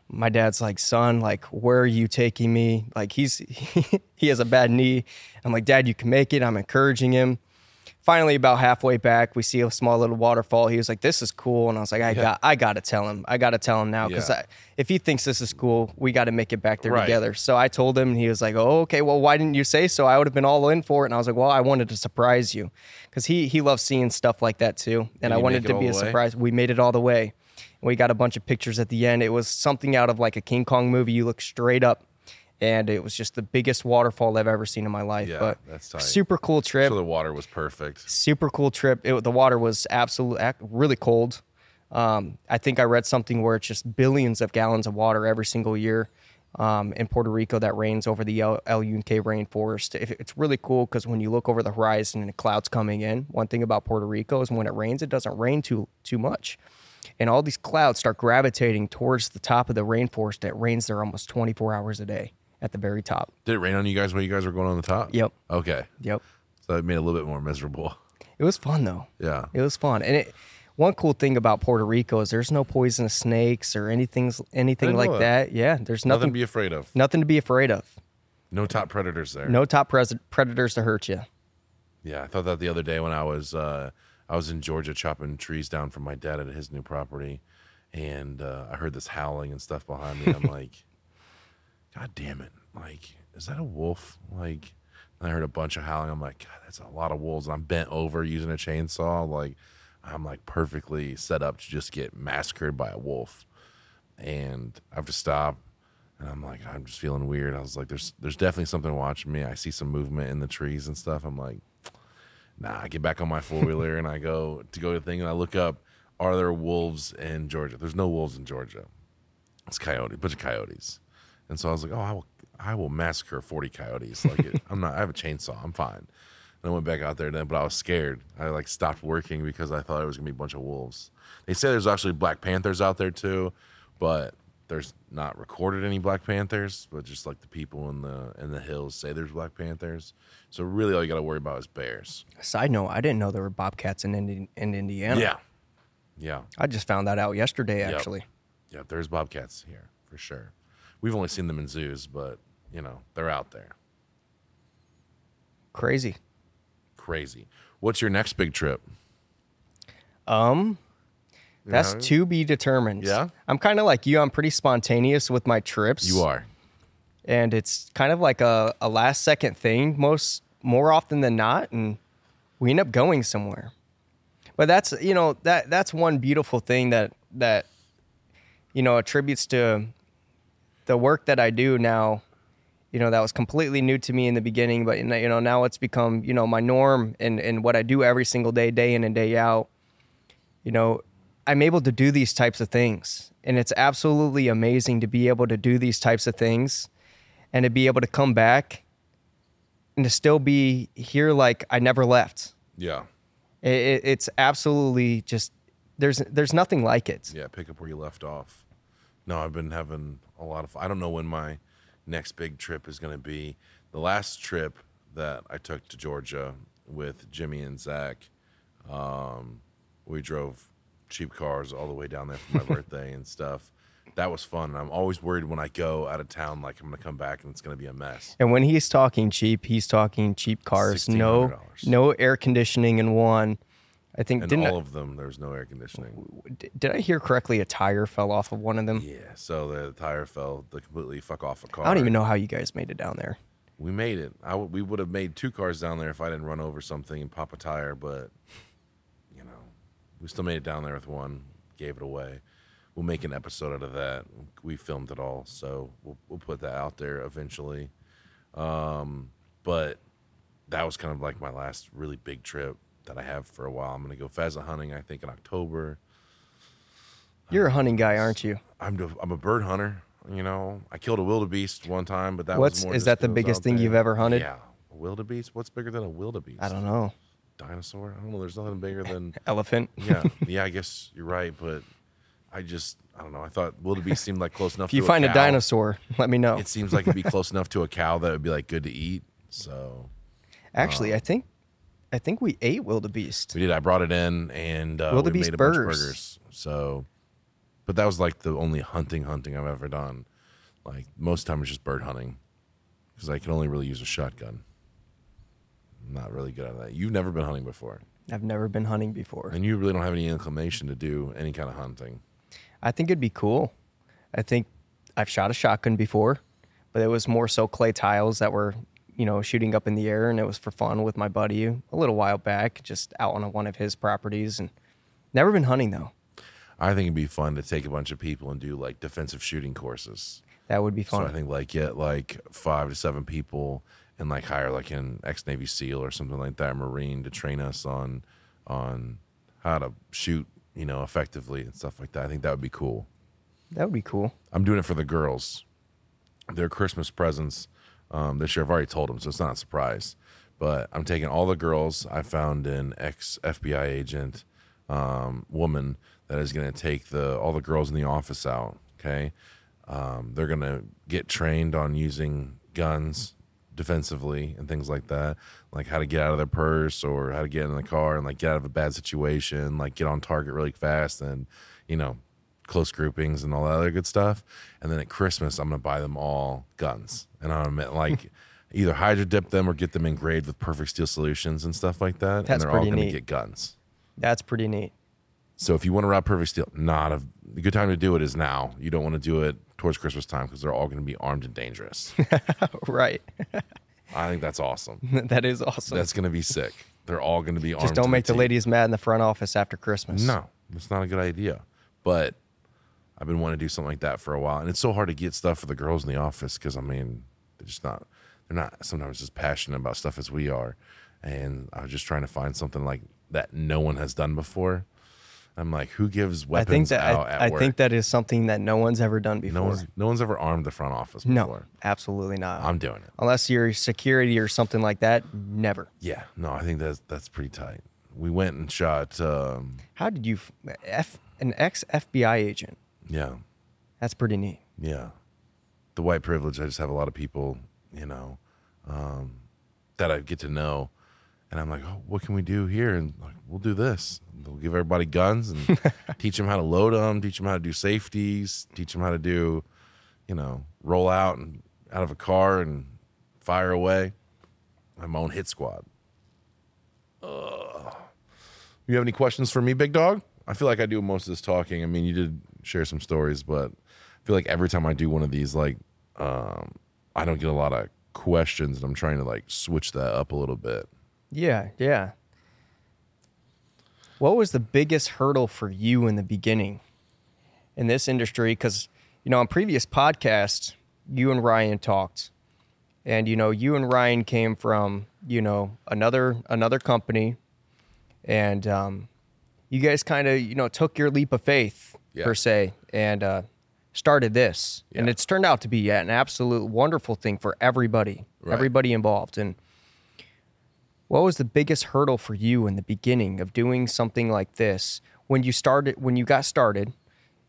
my dad's like, son, like, where are you taking me? Like, he's he has a bad knee. I'm like, Dad, you can make it. I'm encouraging him finally about halfway back we see a small little waterfall. He was like this is cool. And i was like i Yeah. got i gotta tell him i gotta tell him now because Yeah. if he thinks this is cool we gotta make it back there Right. together. So i told him and he was like oh okay well why didn't you say so? I would have been all in for it. And i was like well i wanted to surprise you. Because he he loves seeing stuff like that too. And Did i wanted it to be a surprise. We made it all the way. We got a bunch of pictures at the end. It was something out of like a king kong movie. You look straight up and it was just the biggest waterfall I've ever seen in my life. Yeah, but that's tight. super cool trip So the water was perfect. super cool trip. It, the water was absolutely really cold. Um, I think I read something where it's just billions of gallons of water every single year um, in Puerto Rico that rains over the El, El Yunque rainforest. It- It's really cool because when you look over the horizon and the clouds coming in, one thing about Puerto Rico is when it rains, it doesn't rain too too much. And all these clouds start gravitating towards the top of the rainforest. that rains there almost 24 hours a day at the very top. Did it rain on you guys while you guys were going on the top? Yep. Okay. Yep. So it made it a little bit more miserable. It was fun though. Yeah. It was fun, and it. One cool thing about Puerto Rico is there's no poisonous snakes or anything anything like that. that. Yeah, there's Nothing nothing to be afraid of. nothing to be afraid of. No top predators there. No top pres- predators to hurt you. Yeah, I thought that the other day when I was uh, I was in Georgia chopping trees down for my dad at his new property, and uh, I heard this howling and stuff behind me. I'm like, God damn it! Like, is that a wolf? Like, I heard a bunch of howling. I'm like, God, that's a lot of wolves. And I'm bent over using a chainsaw. Like, I'm like perfectly set up to just get massacred by a wolf. And I have to stop. And I'm like, I'm just feeling weird. I was like, there's there's definitely something watching me. I see some movement in the trees and stuff. I'm like, nah, I get back on my four wheeler and I go to go to the thing and I look up, are there wolves in Georgia? There's no wolves in Georgia. It's coyote, bunch of coyotes. And so I was like, oh, I will I will massacre 40 coyotes. Like it, I'm not I have a chainsaw. I'm fine. And I went back out there then, but I was scared. I like stopped working because I thought it was gonna be a bunch of wolves. They say there's actually black panthers out there too, but there's not recorded any black panthers, but just like the people in the in the hills say there's black panthers. So really, all you got to worry about is bears. Side note: I didn't know there were bobcats in Indi- in Indiana. Yeah, yeah, I just found that out yesterday. Yep. Actually, yeah. There's bobcats here for sure. We've only seen them in zoos, but you know they're out there. crazy. Crazy. What's your next big trip? Um, that's Yeah. to be determined. Yeah? I'm kind of like you. I'm pretty spontaneous with my trips. You are. and it's kind of like a, a last second thing most more often than not and we end up going somewhere but that's you know that that's one beautiful thing that that you know attributes to the work that I do now you know that was completely new to me in the beginning but you know now it's become you know my norm and and what I do every single day day in and day out you know I'm able to do these types of things and it's absolutely amazing to be able to do these types of things and to be able to come back and to still be here like I never left. Yeah. It, it, it's absolutely just there's there's nothing like it. Yeah. Pick up where you left off. No, I've been having a lot of. I don't know when my next big trip is going to be. The last trip that I took to Georgia with Jimmy and Zach, um, we drove cheap cars all the way down there for my birthday and stuff. That was fun. And I'm always worried when I go out of town, like I'm going to come back and it's going to be a mess. And when he's talking cheap, he's talking cheap cars. No no air conditioning in one. I think And didn't all I- of them, there's no air conditioning. did I hear correctly? A tire fell off of one of them. Yeah, so the tire fell The completely fuck off a car. I don't even know how you guys made it down there. We made it. I w- we would have made two cars down there if I didn't run over something and pop a tire, but you know, we still made it down there with one. Gave it away. we'll make an episode out of that. We filmed it all, so we'll we'll put that out there eventually. Um, but that was kind of like my last really big trip that I have for a while. I'm gonna go pheasant hunting. I think in October. You're a hunting guy, aren't you? I'm I'm a bird hunter. You know, I killed a wildebeest one time, but that What's was more is that the biggest thing there. you've ever hunted? Yeah, a wildebeest. What's bigger than a wildebeest? I don't know. Dinosaur. I don't know. There's nothing bigger than Elephant. yeah, yeah. I guess you're right, but I just I don't know. I thought wildebeest seemed like close enough. If you to find a, cow. dinosaur, let me know. it seems like it'd be close enough to a cow that would be like good to eat. So Actually, uh, I think I think we ate wildebeest. we did. I brought it in and uh, we Wildebeest made a bunch of burgers. burgers. So, but that was like the only hunting hunting I've ever done. Like most time it's just bird hunting because I can only really use a shotgun. I'm not really good at that. You've never been hunting before, I've never been hunting before. and you really don't have any inclination to do any kind of hunting. I think it'd be cool. I think I've shot a shotgun before, but it was more so clay tiles that were, you know, shooting up in the air, and it was for fun with my buddy a little while back, just out on one of his properties, and never been hunting though. I think it'd be fun to take a bunch of people and do like defensive shooting courses. That would be So fun. I think like get like five to seven people and like hire like an ex Navy SEAL or something like that, Marine, to train us on on how to shoot, you know, effectively and stuff like that. I think that would be cool. that would be cool. I'm doing it for the girls. Their Christmas presents um, this year. I've already told them, so it's not a surprise. But I'm taking all the girls. I found an ex FBI agent um, woman that is going to take the all the girls in the office out. Okay, um, they're going to get trained on using guns defensively and things like that, like how to get out of their purse or how to get in the car and like get out of a bad situation, like get on target really fast and you know close groupings and all that other good stuff. And then at Christmas, I'm gonna buy them all guns, and I'm gonna like either hydro dip them or get them engraved with perfect steel solutions and stuff like that. That's and they're all gonna get guns. That's pretty neat. So if you want to rob perfect steel, not a, the good time to do it is now. You don't want to do it towards Christmas time because they're all going to be armed and dangerous. right. I think that's awesome. that is awesome. That's going to be sick. They're all going to be armed. just don't make the teeth. ladies mad in the front office after Christmas. No, it's not a good idea. But I've been wanting to do something like that for a while, and it's so hard to get stuff for the girls in the office because I mean, they're just not. They're not sometimes as passionate about stuff as we are, and I was just trying to find something like that no one has done before. I'm like, who gives weapons I think that out I, at I work? think that is something that no one's ever done before. no one's no one's ever armed the front office no, absolutely not. I'm doing it. Unless you're security or something like that, never. Yeah, no, I think that's that's pretty tight. We went and shot. Um, How did you f- F an ex FBI agent? Yeah, That's pretty neat. Yeah. The white privilege, I just have a lot of people, you know, um, that I get to know. And I'm like, oh, what can we do here? And like, we'll do this. We'll give everybody guns and teach them how to load them, teach them how to do safeties, teach them how to do, you know, roll out and out of a car and fire away. I have my own hit squad. Ugh. You have any questions for me, big dog? I feel like I do most of this talking. I mean, you did share some stories, but I feel like every time I do one of these, like, um, I don't get a lot of questions, and I'm trying to like switch that up a little bit. Yeah, yeah. What was the biggest hurdle for you in the beginning in this industry? Because, you know, on previous podcasts, you and Ryan talked. And, you know, you and Ryan came from, you know, another another company. And um, you guys kind of, you know, took your leap of faith, Yeah. per se, and uh, started this. And it's turned out to be an absolute wonderful thing for everybody, Right. everybody involved. And what was the biggest hurdle for you in the beginning of doing something like this when you started when you got started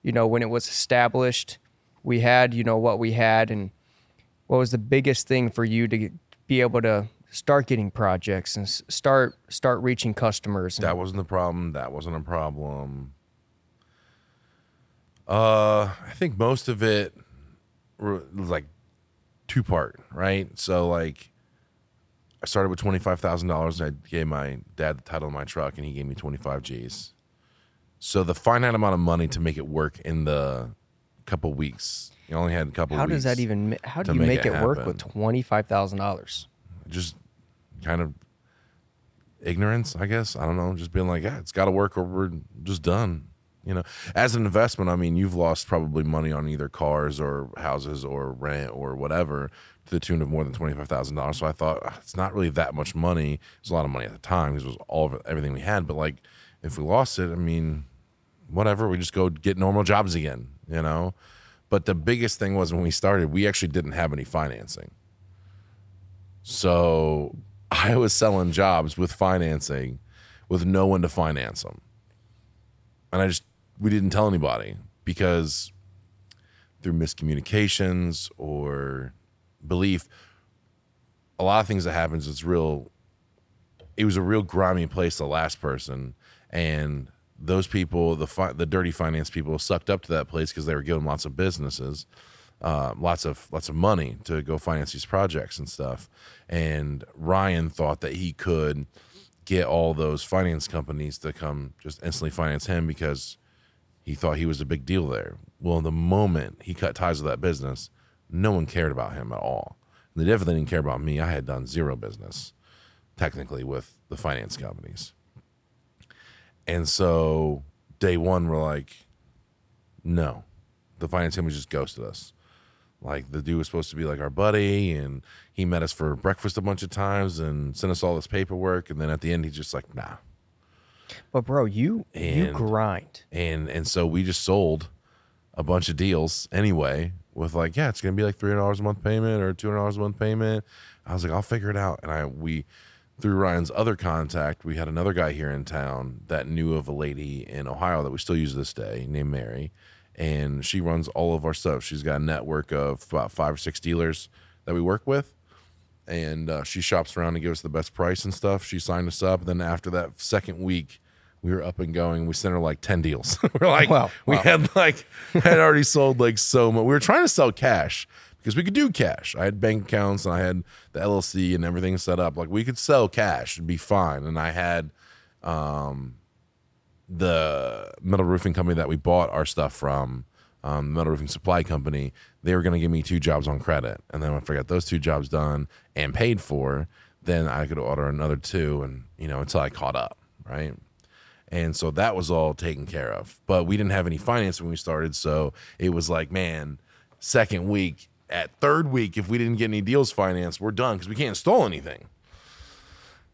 you know when it was established we had you know what we had and what was the biggest thing for you to get, be able to start getting projects and start start reaching customers That wasn't the problem. That wasn't a problem. Uh, I think most of it was like two part, right? So like, I started with twenty five thousand dollars. and I gave my dad the title of my truck, and he gave me twenty five G's. So the finite amount of money to make it work in the couple weeks. You only had a couple. how weeks does that even how do you make make it it work with $25000 just kind of ignorance, I guess. I don't know. Just being like, yeah, it's got to work or we're just done. You know, as an investment, I mean, you've lost probably money on either cars or houses or rent or whatever to the tune of more than twenty five thousand dollars. So I thought "Ah, it's not really that much money. It's a lot of money at the time because it was all of everything we had. But like, if we lost it, I mean, whatever. We just go get normal jobs again. You know. But the biggest thing was when we started, we actually didn't have any financing. So I was selling jobs with financing with no one to finance them. And I just, we didn't tell anybody because through miscommunications or belief, a lot of things that happens, it's real, it was a real grimy place the last person. And those people, the fi- the dirty finance people, sucked up to that place because they were given lots of businesses, uh, lots of lots of money to go finance these projects and stuff. And Ryan thought that he could get all those finance companies to come just instantly finance him because he thought he was a big deal there. Well, the moment he cut ties with that business, no one cared about him at all. And they definitely didn't care about me. I had done zero business, technically, with the finance companies. And so day one, we're like, no, the finance company just ghosted us. Like the dude was supposed to be like our buddy, and he met us for breakfast a bunch of times and sent us all this paperwork. And then at the end, he's just like, nah. But bro, you you grind. And and so we just sold a bunch of deals anyway with like, yeah, it's gonna be like three hundred dollars a month payment or two hundred dollars a month payment. I was like, I'll figure it out. And I we through Ryan's other contact, we had another guy here in town that knew of a lady in Ohio that we still use this day named Mary. And she runs all of our stuff. She's got a network of about five or six dealers that we work with. And uh, she shops around to give us the best price and stuff. She signed us up. Then after that second week, we were up and going. We sent her like 10 deals. we're like, Wow, we wow. had like, had already sold like so much. We were trying to sell cash because we could do cash. I had bank accounts and I had the LLC and everything set up. Like we could sell cash and be fine. And I had um, the metal roofing company that we bought our stuff from, um, metal roofing supply company. They were going to give me two jobs on credit, and then if I got those two jobs done and paid for, then I could order another two, and you know until I caught up, right? And so that was all taken care of. But we didn't have any finance when we started, so it was like, man, second week, at third week, if we didn't get any deals financed, we're done because we can't install anything.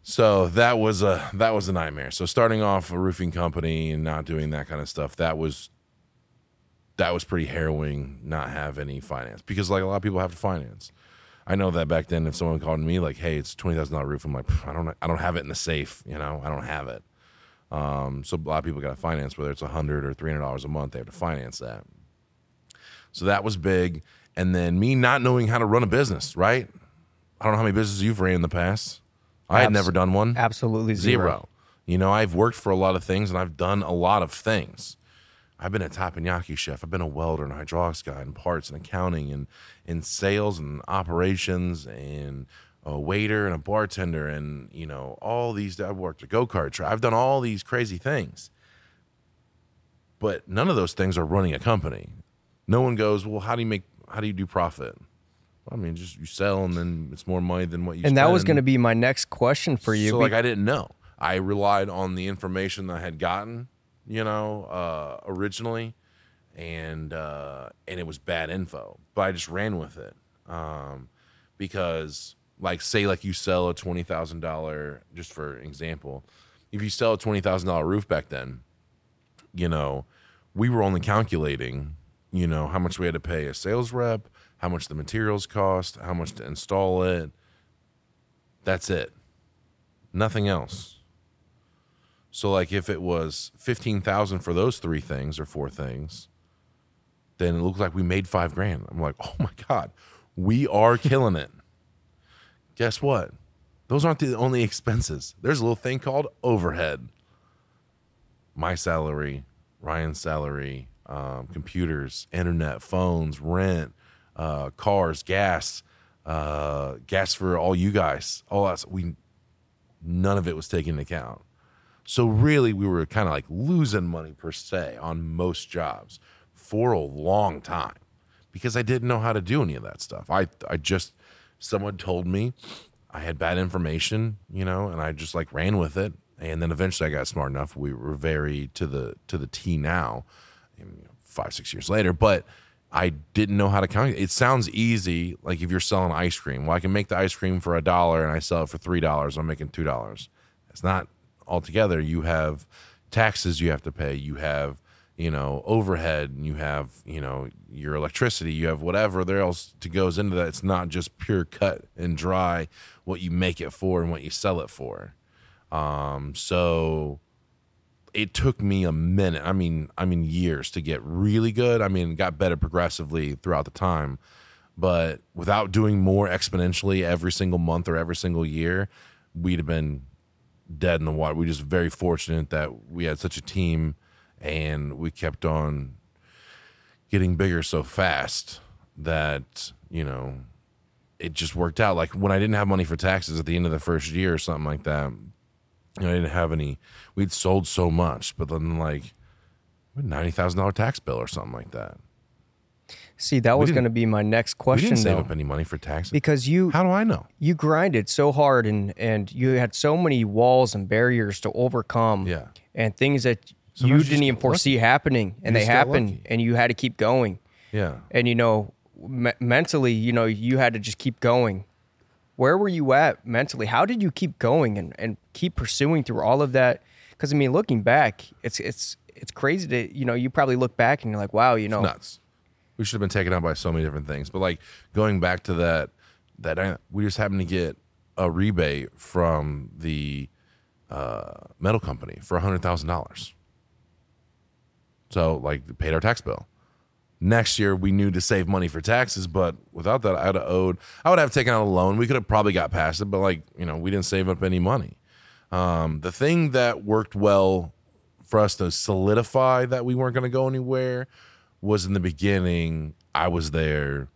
So that was a that was a nightmare. So starting off a roofing company and not doing that kind of stuff, that was that was pretty harrowing. Not have any finance because like a lot of people have to finance. I know that back then, if someone called me like, "Hey, it's twenty thousand dollar roof," I'm like, I don't, I don't have it in the safe. You know, I don't have it. Um, so a lot of people got to finance, whether it's a hundred or three hundred dollars a month, they have to finance that. So that was big. And then me not knowing how to run a business, right? I don't know how many businesses you've ran in the past. I had never done one. Absolutely zero. Zero. You know, I've worked for a lot of things and I've done a lot of things. I've been a teppanyaki chef. I've been a welder and hydraulics guy and parts and accounting and in sales and operations and a waiter and a bartender and you know all these. I've worked a go kart track. I've done all these crazy things, but none of those things are running a company. No one goes, well, how do you make? How do you do profit? I mean, just you sell and then it's more money than what you. And that was going to be my next question for you. So be- like I didn't know. I relied on the information that I had gotten, you know, uh, originally, and uh, and it was bad info. But I just ran with it um, because, like, say, like you sell a twenty thousand dollar, just for example, if you sell a twenty thousand dollar roof back then, you know, we were only calculating, you know, how much we had to pay a sales rep, how much the materials cost, how much to install it. That's it. Nothing else. So like if it was 15,000 for those three things or four things, then it looked like we made 5 grand. I'm like, "Oh my god, we are killing it." Guess what? Those aren't the only expenses. There's a little thing called overhead. My salary, Ryan's salary, um, computers, internet, phones, rent, uh, cars, gas, uh, gas for all you guys. All that. We none of it was taken into account. So really, we were kind of like losing money per se on most jobs for a long time because I didn't know how to do any of that stuff. I I just someone told me I had bad information, you know, and I just like ran with it and then eventually I got smart enough. We were very to the to the T now, five six years later, but. I didn't know how to count. It sounds easy, like if you're selling ice cream. Well, I can make the ice cream for a dollar and I sell it for three dollars. I'm making two dollars. It's not altogether. You have taxes you have to pay. You have you know overhead. You have you know your electricity. You have whatever there else to goes into that. It's not just pure cut and dry what you make it for and what you sell it for. Um, so it took me a minute. I mean, I mean years to get really good. I mean, got better progressively throughout the time, but without doing more exponentially every single month or every single year, we'd have been dead in the water. We're just very fortunate that we had such a team and we kept on getting bigger so fast that, you know, it just worked out. Like when I didn't have money for taxes at the end of the first year or something like that, you know, I didn't have any. We'd sold so much, but then like ninety thousand dollar tax bill or something like that. See, that was going to be my next We question didn't save though. up any money for taxes. Because you How do I know? you grinded so hard and and you had so many walls and barriers to overcome Yeah. and things that Sometimes you you didn't even foresee happening and they just get happened lucky. and you had to keep going Yeah. and you know me- mentally you know you had to just keep going where were you at mentally how did you keep going and, and keep pursuing through all of that because i mean looking back it's it's it's crazy to you know you probably look back and you're like wow you know nuts. We should have been taken out by so many different things. But like going back to that, that we just happened to get a rebate from the uh, metal company for a hundred thousand dollars. So like paid our tax bill. Next year we knew to save money for taxes, but without that I'd have owed. I would have taken out a loan. We could have probably got past it, but like you know we didn't save up any money. Um, the thing that worked well for us to solidify that we weren't going to go anywhere was in the beginning i was there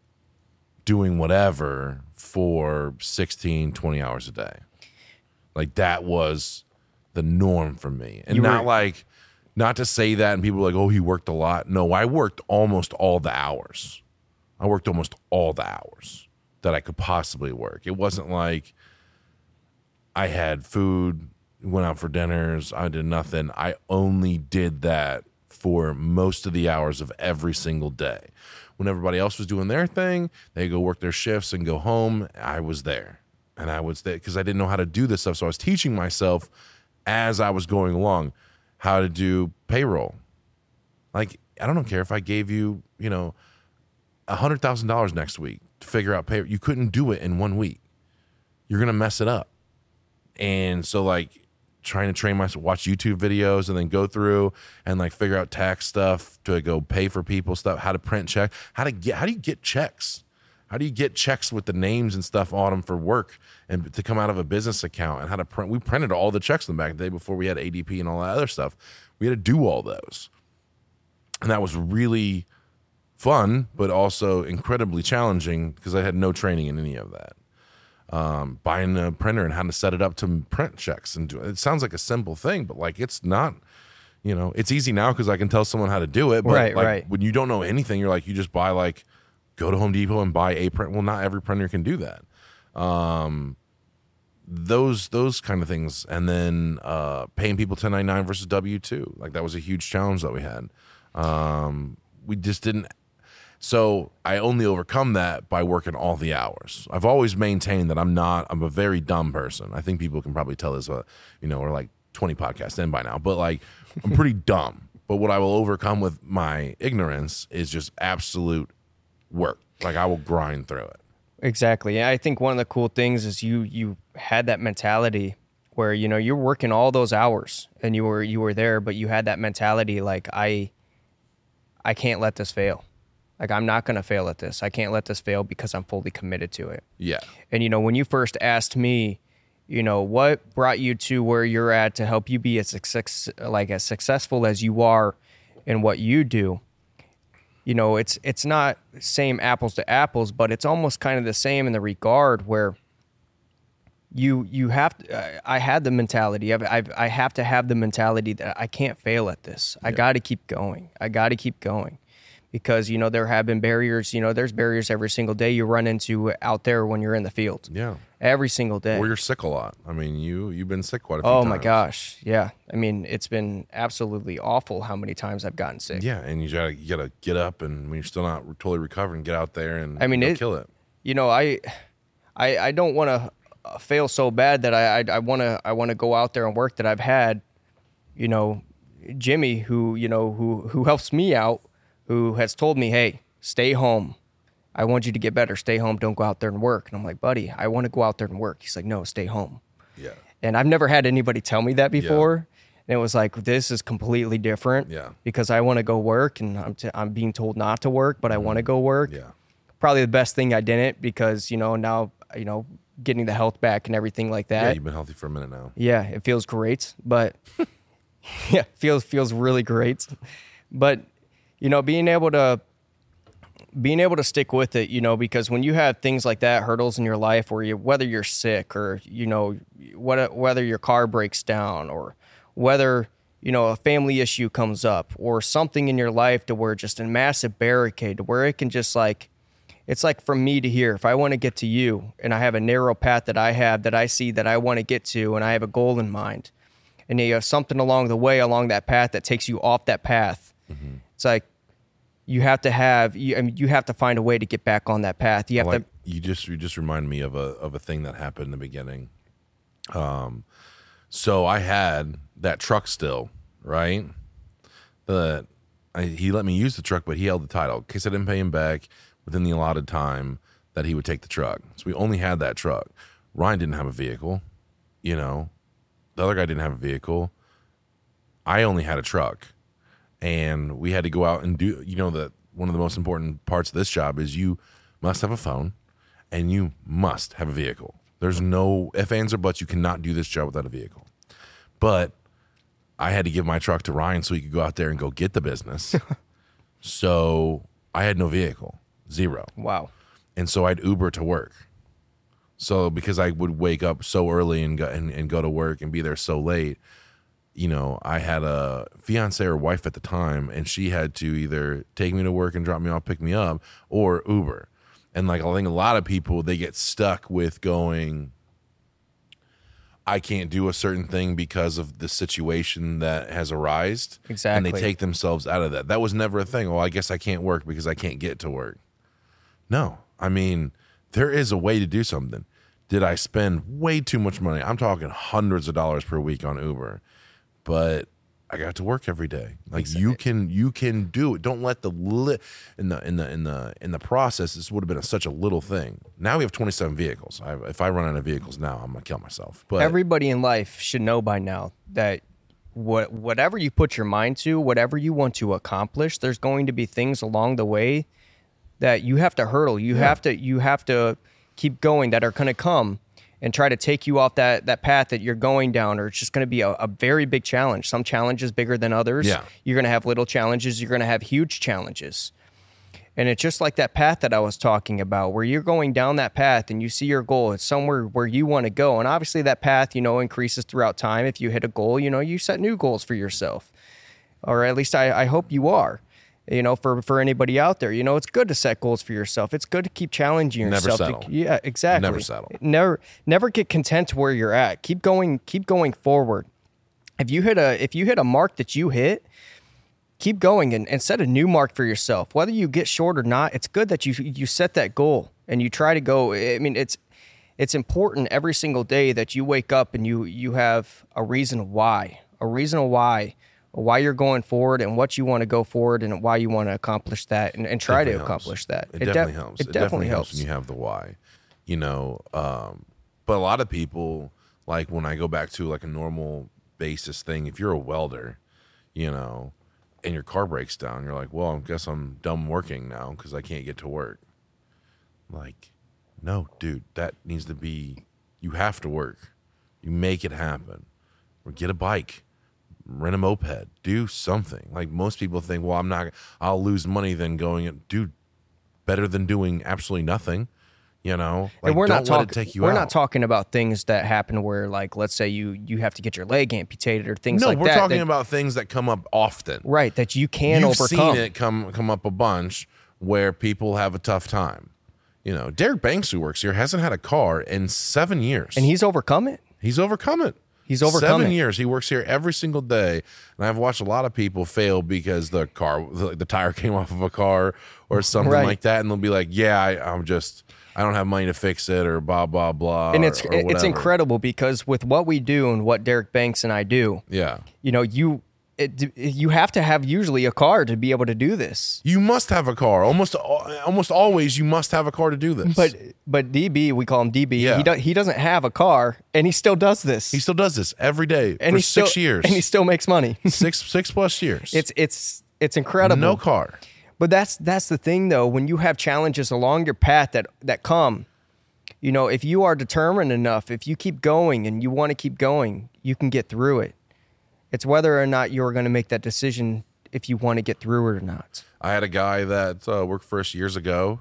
doing whatever for 16 20 hours a day. Like that was the norm for me. And You not were- like not to say that and people are like oh he worked a lot. No i worked almost all the hours. I worked almost all the hours that i could possibly work. It wasn't like I had food, went out for dinners, I did nothing. I only did that for most of the hours of every single day. When everybody else was doing their thing, they go work their shifts and go home. I was there. And I was there because I didn't know how to do this stuff. So I was teaching myself as I was going along how to do payroll. Like, I don't care if I gave you, you know, a hundred thousand dollars next week to figure out pay. You couldn't do it in one week. You're gonna mess it up. And so like trying to train myself watch YouTube videos and then go through and like figure out tax stuff to go pay for people stuff, how to print check, how to get how do you get checks? How do you get checks with the names and stuff on them for work and to come out of a business account and how to print? We printed all the checks in the back the day before we had ADP and all that other stuff. We had to do all those. And that was really fun, but also incredibly challenging because I had no training in any of that um, buying a printer and how to set it up to print checks and do it sounds like a simple thing but like it's not you know it's easy now because i can tell someone how to do it but Right, like right. when you don't know anything you're like you just buy like go to home depot and buy a print well not every printer can do that um those those kind of things and then uh paying people 1099 versus w2 like that was a huge challenge that we had um we just didn't so I only overcome that by working all the hours. I've always maintained that I'm not. I'm a very dumb person. I think people can probably tell this. Uh, you know, we're like 20 podcasts in by now, but like I'm pretty dumb. But what I will overcome with my ignorance is just absolute work. Like I will grind through it. Exactly. And I think one of the cool things is you you had that mentality where you know you're working all those hours and you were you were there, but you had that mentality like I I can't let this fail. Like I'm not going to fail at this. I can't let this fail because I'm fully committed to it. Yeah. And you know, when you first asked me, you know, what brought you to where you're at to help you be as success, like as successful as you are in what you do, you know, it's it's not same apples to apples, but it's almost kind of the same in the regard where you you have to, I had the mentality I've, I've I have to have the mentality that I can't fail at this. I got to keep going. I got to keep going because you know there have been barriers. You know, there's barriers every single day you run into out there when you're in the field. Yeah. Every single day. Or you're sick a lot. I mean, you you've been sick quite a few oh, times. oh times. my gosh, yeah. I mean, it's been absolutely awful how many times I've gotten sick. Yeah, and you gotta you gotta get up, and when you're still not totally recovering, get out there and I mean, it- kill it. you know, I, I, I don't want to uh, fail so bad that I, I, I want to, I want to go out there and work that I've had, you know, Jimmy, who, you know, who, who helps me out, who has told me, Hey, stay home. I want you to get better. Stay home. Don't go out there and work. And I'm like, buddy, I want to go out there and work. He's like, no, stay home. Yeah, And I've never had anybody tell me that before. Yeah. And it was like, this is completely different. Yeah. Because I want to go work and I'm, t- I'm being told not to work, but I want to mm-hmm. go work yeah, probably the best thing I didn't because you know now you know getting the health back and everything like that. yeah. You've been healthy for a minute now. Yeah, it feels great, but yeah, feels feels really great. But you know, being able to being able to stick with it, you know, because when you have things like that, hurdles in your life, where you whether you're sick or you know what whether your car breaks down or whether you know a family issue comes up or something in your life to where just a massive barricade to where it can just like it's like from me to here if i want to get to you and i have a narrow path that i have that i see that i want to get to and i have a goal in mind and you have something along the way along that path that takes you off that path mm-hmm. it's like you have to have you, I mean, you have to find a way to get back on that path you have like to you just you just remind me of a of a thing that happened in the beginning. Um, so I had that truck still, right? The I, he let me use the truck, but he held the title in case I didn't pay him back within the allotted time that he would take the truck. So we only had that truck. Ryan didn't have a vehicle, you know. The other guy didn't have a vehicle. I only had a truck and we had to go out and do you know that one of the most important parts of this job is you must have a phone and you must have a vehicle. There's no if ands or buts you cannot do this job without a vehicle. But i had to give my truck to ryan so he could go out there and go get the business. So i had no vehicle zero. Wow. And so I'd Uber to work. So because I would wake up so early and go and, and go to work and be there so late, you know, I had a fiance or wife at the time, and she had to either take me to work and drop me off, pick me up, or Uber. And like I think a lot of people they get stuck with going, I can't do a certain thing because of the situation that has arisen. Exactly. And they take themselves out of that. That was never a thing. Well, I guess I can't work because I can't get to work. No, I mean, there is a way to do something. Did I spend way too much money? I'm talking hundreds of dollars per week on Uber, but I got to work every day. Like you can, you can do it. Don't let the li- in the in the in the in the process. This would have been a, such a little thing. Now we have 27 vehicles. I, if I run out of vehicles now, I'm gonna kill myself. But everybody in life should know by now that what whatever you put your mind to, whatever you want to accomplish, there's going to be things along the way that you have to hurdle. You have to you have to keep going that are to come and try to take you off that that path that you're going down or it's just going to be a, a very big challenge. Some challenges bigger than others. Yeah. You're going to have little challenges, you're going to have huge challenges. And it's just like that path that I was talking about, where you're going down that path and you see your goal. It's somewhere where you want to go. And obviously, that path, you know, increases throughout time. If you hit a goal, you know, you set new goals for yourself. Or at least I, I hope you are. You know, for, for anybody out there, you know, it's good to set goals for yourself. It's good to keep challenging Never yourself. to- settle. yeah, exactly. Never settle. Never, never get content to where you're at. Keep going. Keep going forward. If you hit a, if you hit a mark that you hit, keep going and, and set a new mark for yourself whether you get short or not it's good that you you set that goal and you try to go i mean it's it's important every single day that you wake up and you you have a reason why a reason why why you're going forward and what you want to go forward and why you want to accomplish that and, and try to helps. accomplish that It, def- definitely helps. it, definitely, helps, when you have the why. You know, um, but a lot of people like when I go back to like a normal basis thing. If you're a welder, you know, and your car breaks down, you're like, well, I guess I'm done working now because I can't get to work. Like, no, dude, that needs to be. You have to work. You make it happen. Or get a bike rent a moped, do something. Like most people think, well, I'm not, I'll lose money than going, and do better than doing absolutely nothing. You know, and we're not talking. it take you we're out. not talking about things that happen where, like, let's say you you have to get your leg amputated or things no, like that. No, we're talking that- about things that come up often. right that you can You've overcome. seen it come come up a bunch where people have a tough time. You know, Derek Banks, who works here, hasn't had a car in seven years, and he's overcome it. he's overcome it. He's overcome seven years. He works here every single day, and I've watched a lot of people fail because the car, the, the tire came off of a car or something Right. like that, and they'll be like, "Yeah, I, I'm just, I don't have money to fix it," or blah blah blah. and or- it's or it's incredible because with what we do and what Derek Banks and I do, Yeah, you know, you it, you have to have usually a car to be able to do this. you must have a car. Almost, uh, almost always, you must have a car to do this. But but DB, we call him DB. Yeah. He do, he doesn't have a car, and he still does this. he still does this every day and for he six still, years. and he still makes money. six six plus years. it's it's it's incredible. no car. But that's that's the thing though. When you have challenges along your path that that come, you know, if you are determined enough, if you keep going and you want to keep going, you can get through it. It's whether or not you're going to make that decision if you want to get through it or not. I had a guy that uh, worked for us years ago,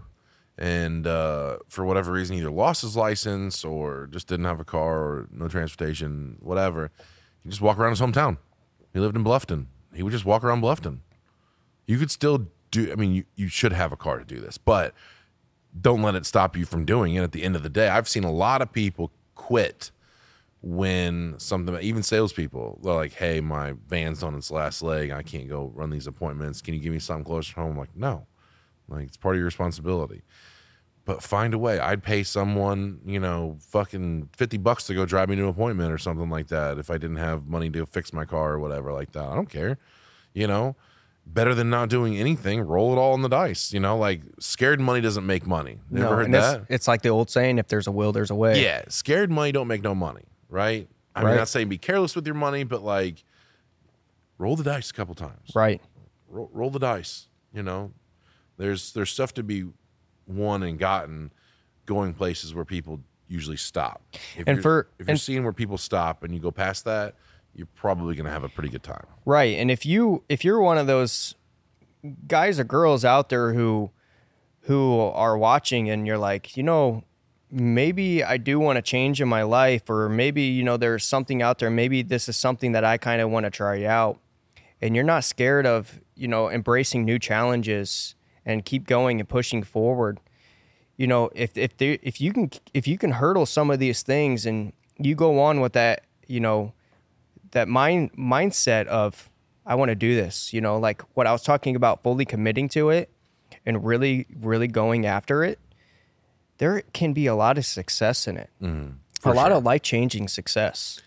and uh, for whatever reason, either lost his license or just didn't have a car or no transportation, whatever. He just walk around his hometown. He lived in Bluffton. He would just walk around Bluffton. You could still do. I mean, you, you should have a car to do this, but don't let it stop you from doing it. At the end of the day, I've seen a lot of people quit when something even salespeople they're like, "Hey, my van's on its last leg. I can't go run these appointments. Can you give me something closer to home?" I'm like, no, like it's part of your responsibility. But find a way. I'd pay someone, you know, fucking fifty bucks to go drive me to an appointment or something like that if I didn't have money to fix my car or whatever like that. I don't care, you know. Better than not doing anything. Roll it all in the dice. You know, like scared money doesn't make money. Never heard and it's, that? it's like the old saying: if there's a will, there's a way. Yeah, scared money don't make no money, right? I'm Right. not saying be careless with your money, but like roll the dice a couple times. Right. Roll, roll the dice. You know, there's there's stuff to be won and gotten going places where people usually stop. If And you're, for- if you're and- seeing where people stop and you go past that, you're probably going to have a pretty good time. Right. And if you if you're one of those guys or girls out there who who are watching and you're like, you know, maybe I do want to change in my life or maybe, you know, there's something out there, maybe this is something that I kind of want to try out. And you're not scared of, you know, embracing new challenges and keep going and pushing forward. You know, if if if you can if you can hurdle some of these things and you go on with that, you know, that mind mindset of I want to do this, you know, like what I was talking about fully committing to it and really really going after it, there can be a lot of success in it. a lot of life-changing success.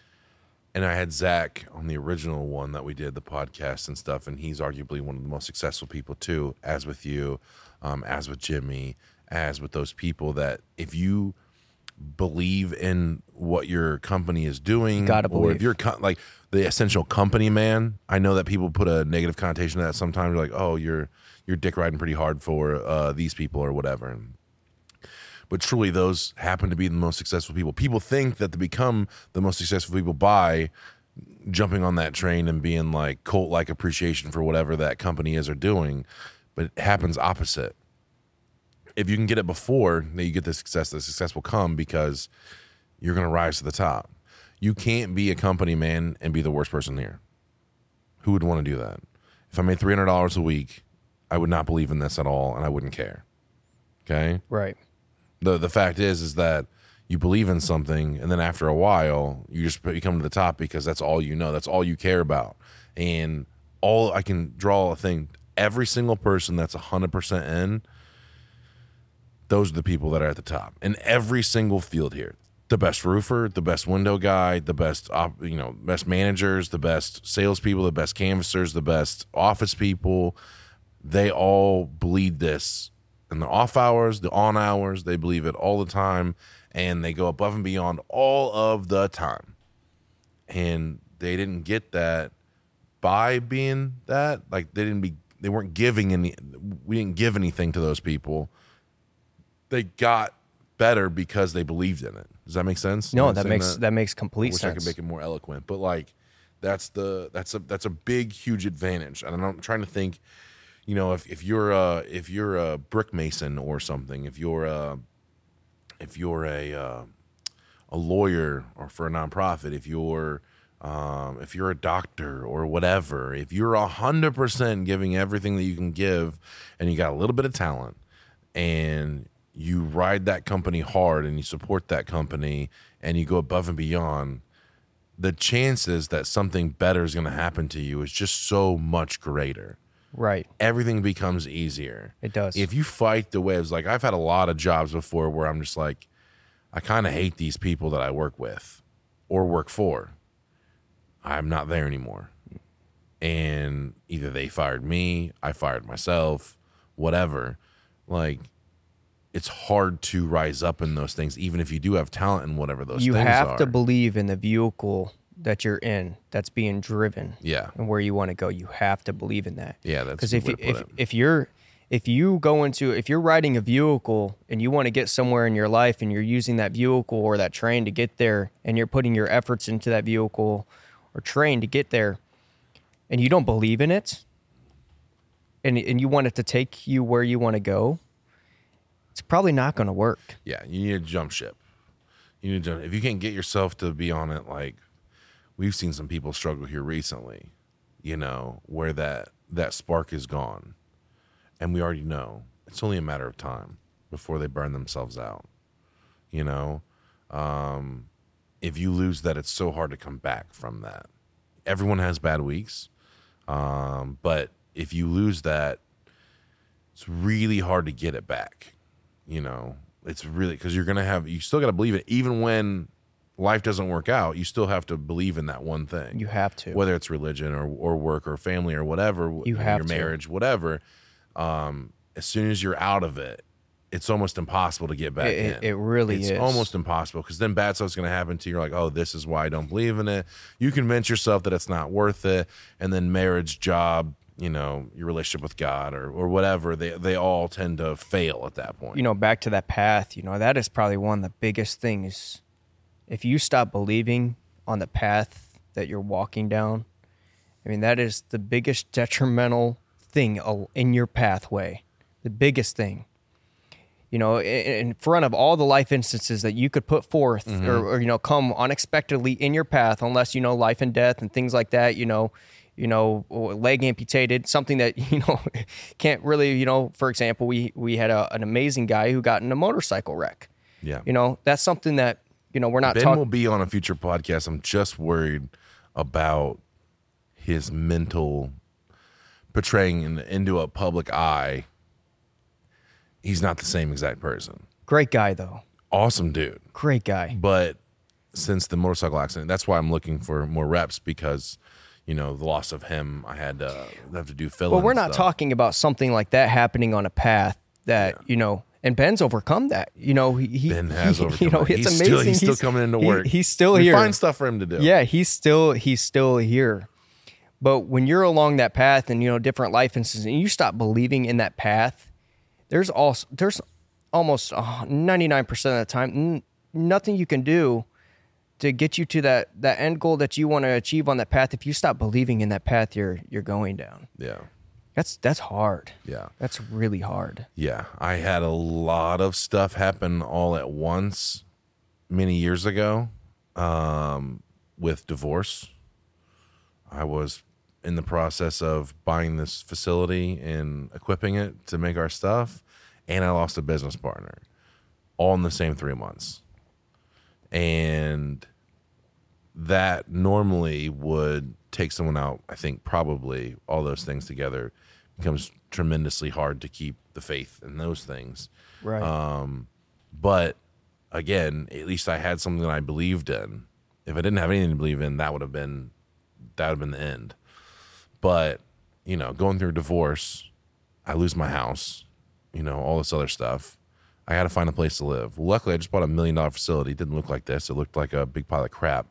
And I had Zach on the original one that we did the podcast and stuff, and he's arguably one of the most successful people too, as with you, um, as with Jimmy, as with those people that if you believe in what your company is doing, Gotta or believe. if you're co- like the essential company man, I know that people put a negative connotation to that sometimes. Like, oh, you're you're dick riding pretty hard for uh, these people or whatever. And but truly those happen to be the most successful people. People think that to become the most successful people by jumping on that train and being like cult like appreciation for whatever that company is or doing, but it happens opposite. If you can get it before, then you get the success. The success will come because you're going to rise to the top. You can't be a company man and be the worst person here. Who would want to do that? If I made three hundred dollars a week, I would not believe in this at all, and I wouldn't care. Okay Right. The the fact is is that you believe in something and then after a while you just you come to the top because that's all you know that's all you care about. And all i can draw a thing every single person that's 100% in those are the people that are at the top in every single field here. The best roofer the best window guy the best op, you know best managers the best salespeople the best canvassers the best office people. They all bleed this in the off hours, the on hours. They believe it all the time, and they go above and beyond all of the time. And they didn't get that by being that. Like they didn't be, they weren't giving any. We didn't give anything to those people. They got better because they believed in it. Does that make sense? No, I that makes that, makes I complete wish I sense. could make it more eloquent, but like that's the that's a that's a big huge advantage. And I'm trying to think, you know, if, if you're a if you're a brick mason or something, if you're a if you're a uh, a lawyer or for a nonprofit, if you're um, if you're a doctor or whatever, if you're a hundred percent giving everything that you can give, and you got a little bit of talent, and you ride that company hard and you support that company and you go above and beyond, the chances that something better is going to happen to you is just so much greater. Right. Everything becomes easier. It does. If you fight the waves, like I've had a lot of jobs before where I'm just like, I kind of hate these people that I work with or work for. I'm not there anymore. And either they fired me, I fired myself, whatever. Like, it's hard to rise up in those things, even if you do have talent in whatever those things are. you have are. to believe in the vehicle that you're in that's being driven yeah. and where you want to go. You have to believe in that. Yeah, that's because if you, if it. if you're if you go into if you're riding a vehicle and you want to get somewhere in your life and you're using that vehicle or that train to get there and you're putting your efforts into that vehicle or train to get there and you don't believe in it and and you want it to take you where you want to go it's probably not going to work Yeah, you need a jump ship. You need to if you can't get yourself to be on it like we've seen some people struggle here recently, you know, where that that spark is gone. And we already know it's only a matter of time before they burn themselves out. You know, um, if you lose that, it's so hard to come back from that. Everyone has bad weeks, um, but if you lose that, it's really hard to get it back. You know, it's really because you're gonna have you still got to believe it, even when life doesn't work out. You still have to believe in that one thing you have to whether it's religion or, or work or family or whatever, You have your to. marriage, whatever. Um, as soon as you're out of it, it's almost impossible to get back It- it- in. it really it's is. almost impossible because then bad stuff's going to happen to you. You're like, oh, this is why I don't believe in it. You convince yourself that it's not worth it, and then marriage, job, you know, your relationship with God or or whatever, they they all tend to fail at that point. you know, back to that path, you know, that is probably one of the biggest things. If you stop believing on the path that you're walking down, I mean, that is the biggest detrimental thing in your pathway. The biggest thing. You know, in front of all the life instances that you could put forth mm-hmm. or, or, you know, come unexpectedly in your path, unless, you know, life and death and things like that, you know, you know, leg amputated, something that, you know, can't really, you know, for example, we, we had a, an amazing guy who got in a motorcycle wreck. yeah, You know, that's something that, you know, we're not Ben will be on a future podcast. I'm just worried about his mental portraying in, into a public eye. He's not the same exact person. Great guy, though. Awesome dude. Great guy. But since the motorcycle accident, that's why I'm looking for more reps because, you know, the loss of him, I had to have to do fill. But we're not talking about something like that happening on a path that, you know, and Ben's overcome that. You know, he, he Ben has he- overcome. You know, it. it's he's amazing. Still, he's, still coming into he- work. he's still we here. Find stuff for him to do. Yeah, he's still he's still here. But when you're along that path and you know different life instances and you stop believing in that path, there's also there's almost uh, 99% of the time n- nothing you can do to get you to that that end goal that you want to achieve on that path if you stop believing in that path you're you're going down. Yeah. That's that's hard. Yeah. That's really hard. Yeah, I had a lot of stuff happen all at once many years ago um, with divorce. I was in the process of buying this facility and equipping it to make our stuff, and I lost a business partner all in the same three months. And that normally would take someone out. I think probably all those things together becomes tremendously hard to keep the faith in those things. Right. Um, but again, at least I had something that I believed in. If I didn't have anything to believe in, that would have been that would have been the end. But you know, going through a divorce, I lose my house, you know, all this other stuff. I had to find a place to live. Well, luckily, I just bought a million dollar facility. It didn't look like this. It looked like a big pile of crap.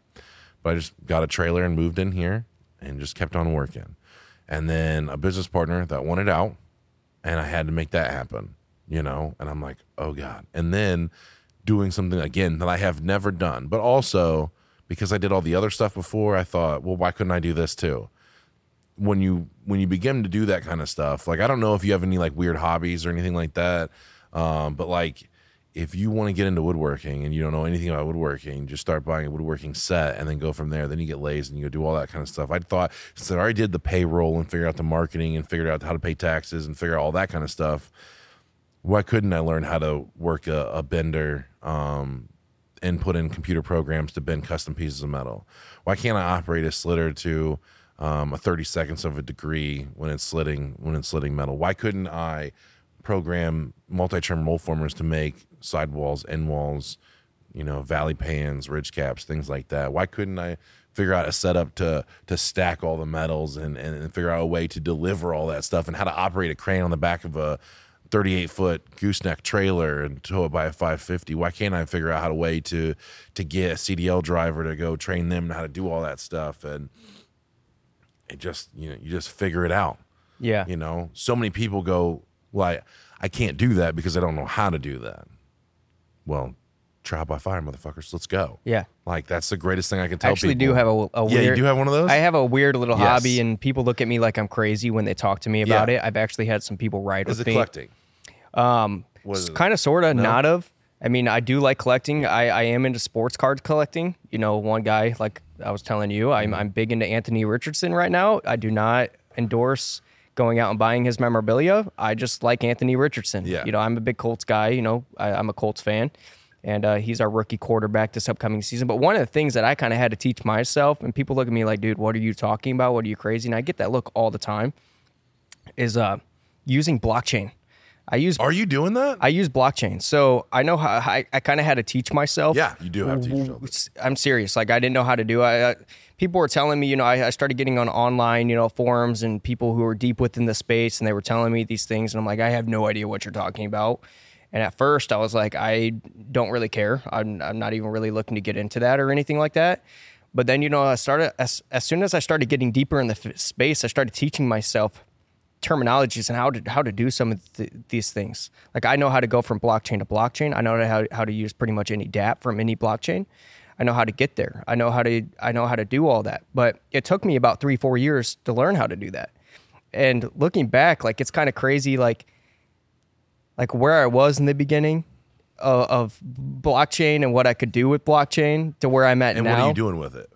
But I just got a trailer and moved in here and just kept on working. And then a business partner that wanted out, and I had to make that happen, you know? And I'm like, oh God. And then doing something again that I have never done, but also because I did all the other stuff before, I thought, well, why couldn't I do this too? When you when you begin to do that kind of stuff, like I don't know if you have any like weird hobbies or anything like that, um, but like if you want to get into woodworking and you don't know anything about woodworking, just start buying a woodworking set and then go from there. Then you get lathes and you go do all that kind of stuff. I thought since I already did the payroll and figured out the marketing and figured out how to pay taxes and figure out all that kind of stuff, why couldn't I learn how to work a, a bender um, and put in computer programs to bend custom pieces of metal? Why can't I operate a slitter to um, a 30 seconds of a degree when it's slitting when it's slitting metal? Why couldn't I program multi-term roll formers to make sidewalls, end walls, you know, valley pans, ridge caps, things like that. Why couldn't I figure out a setup to to stack all the metals and, and, and figure out a way to deliver all that stuff and how to operate a crane on the back of a 38 foot gooseneck trailer and tow it by a 550 why can't i figure out how to way to to get a cdl driver to go train them how to do all that stuff and it just you know you just figure it out Yeah. you know so many people go well I, I can't do that because i don't know how to do that well trial by fire motherfuckers let's go Yeah. like that's the greatest thing i can tell I actually people do have a, a yeah you do have one of those I have a weird little Yes. hobby, and people look at me like I'm crazy when they talk to me about Yeah. it. I've actually had some people write is with it me. collecting Um, What is it? kind of, sort of, not of. I mean, I do like collecting. I, I am into sports card collecting. You know, one guy, like I was telling you, Mm-hmm. I'm, I'm big into Anthony Richardson right now. I do not endorse going out and buying his memorabilia. I just like Anthony Richardson. Yeah. You know, I'm a big Colts guy. You know, I, I'm a Colts fan. And uh, he's our rookie quarterback this upcoming season. But one of the things that I kind of had to teach myself, and people look at me like, dude, what are you talking about? What are you crazy? And I get that look all the time, is uh, using blockchain. I use are you doing that I use blockchain, so I know how I, I kind of had to teach myself. yeah you do have to teach yourself. I'm serious. Like I didn't know how to do. it. I, I people were telling me, you know, I, I started getting on online, you know, forums and people who were deep within the space, and they were telling me these things, and I'm like, I have no idea what you're talking about. And at first, I was like, I don't really care. I'm, I'm not even really looking to get into that or anything like that. But then, you know, I started as as soon as I started getting deeper in the f- space, I started teaching myself terminologies and how to how to do some of th- these things. Like I know how to go from blockchain to blockchain. I know how how to use pretty much any DApp from any blockchain. I know how to get there. I know how to I know how to do all that. But it took me about 3 4 years to learn how to do that. And looking back, like it's kind of crazy like like where I was in the beginning of, of blockchain and what I could do with blockchain to where I'm at and now. And what are you doing with it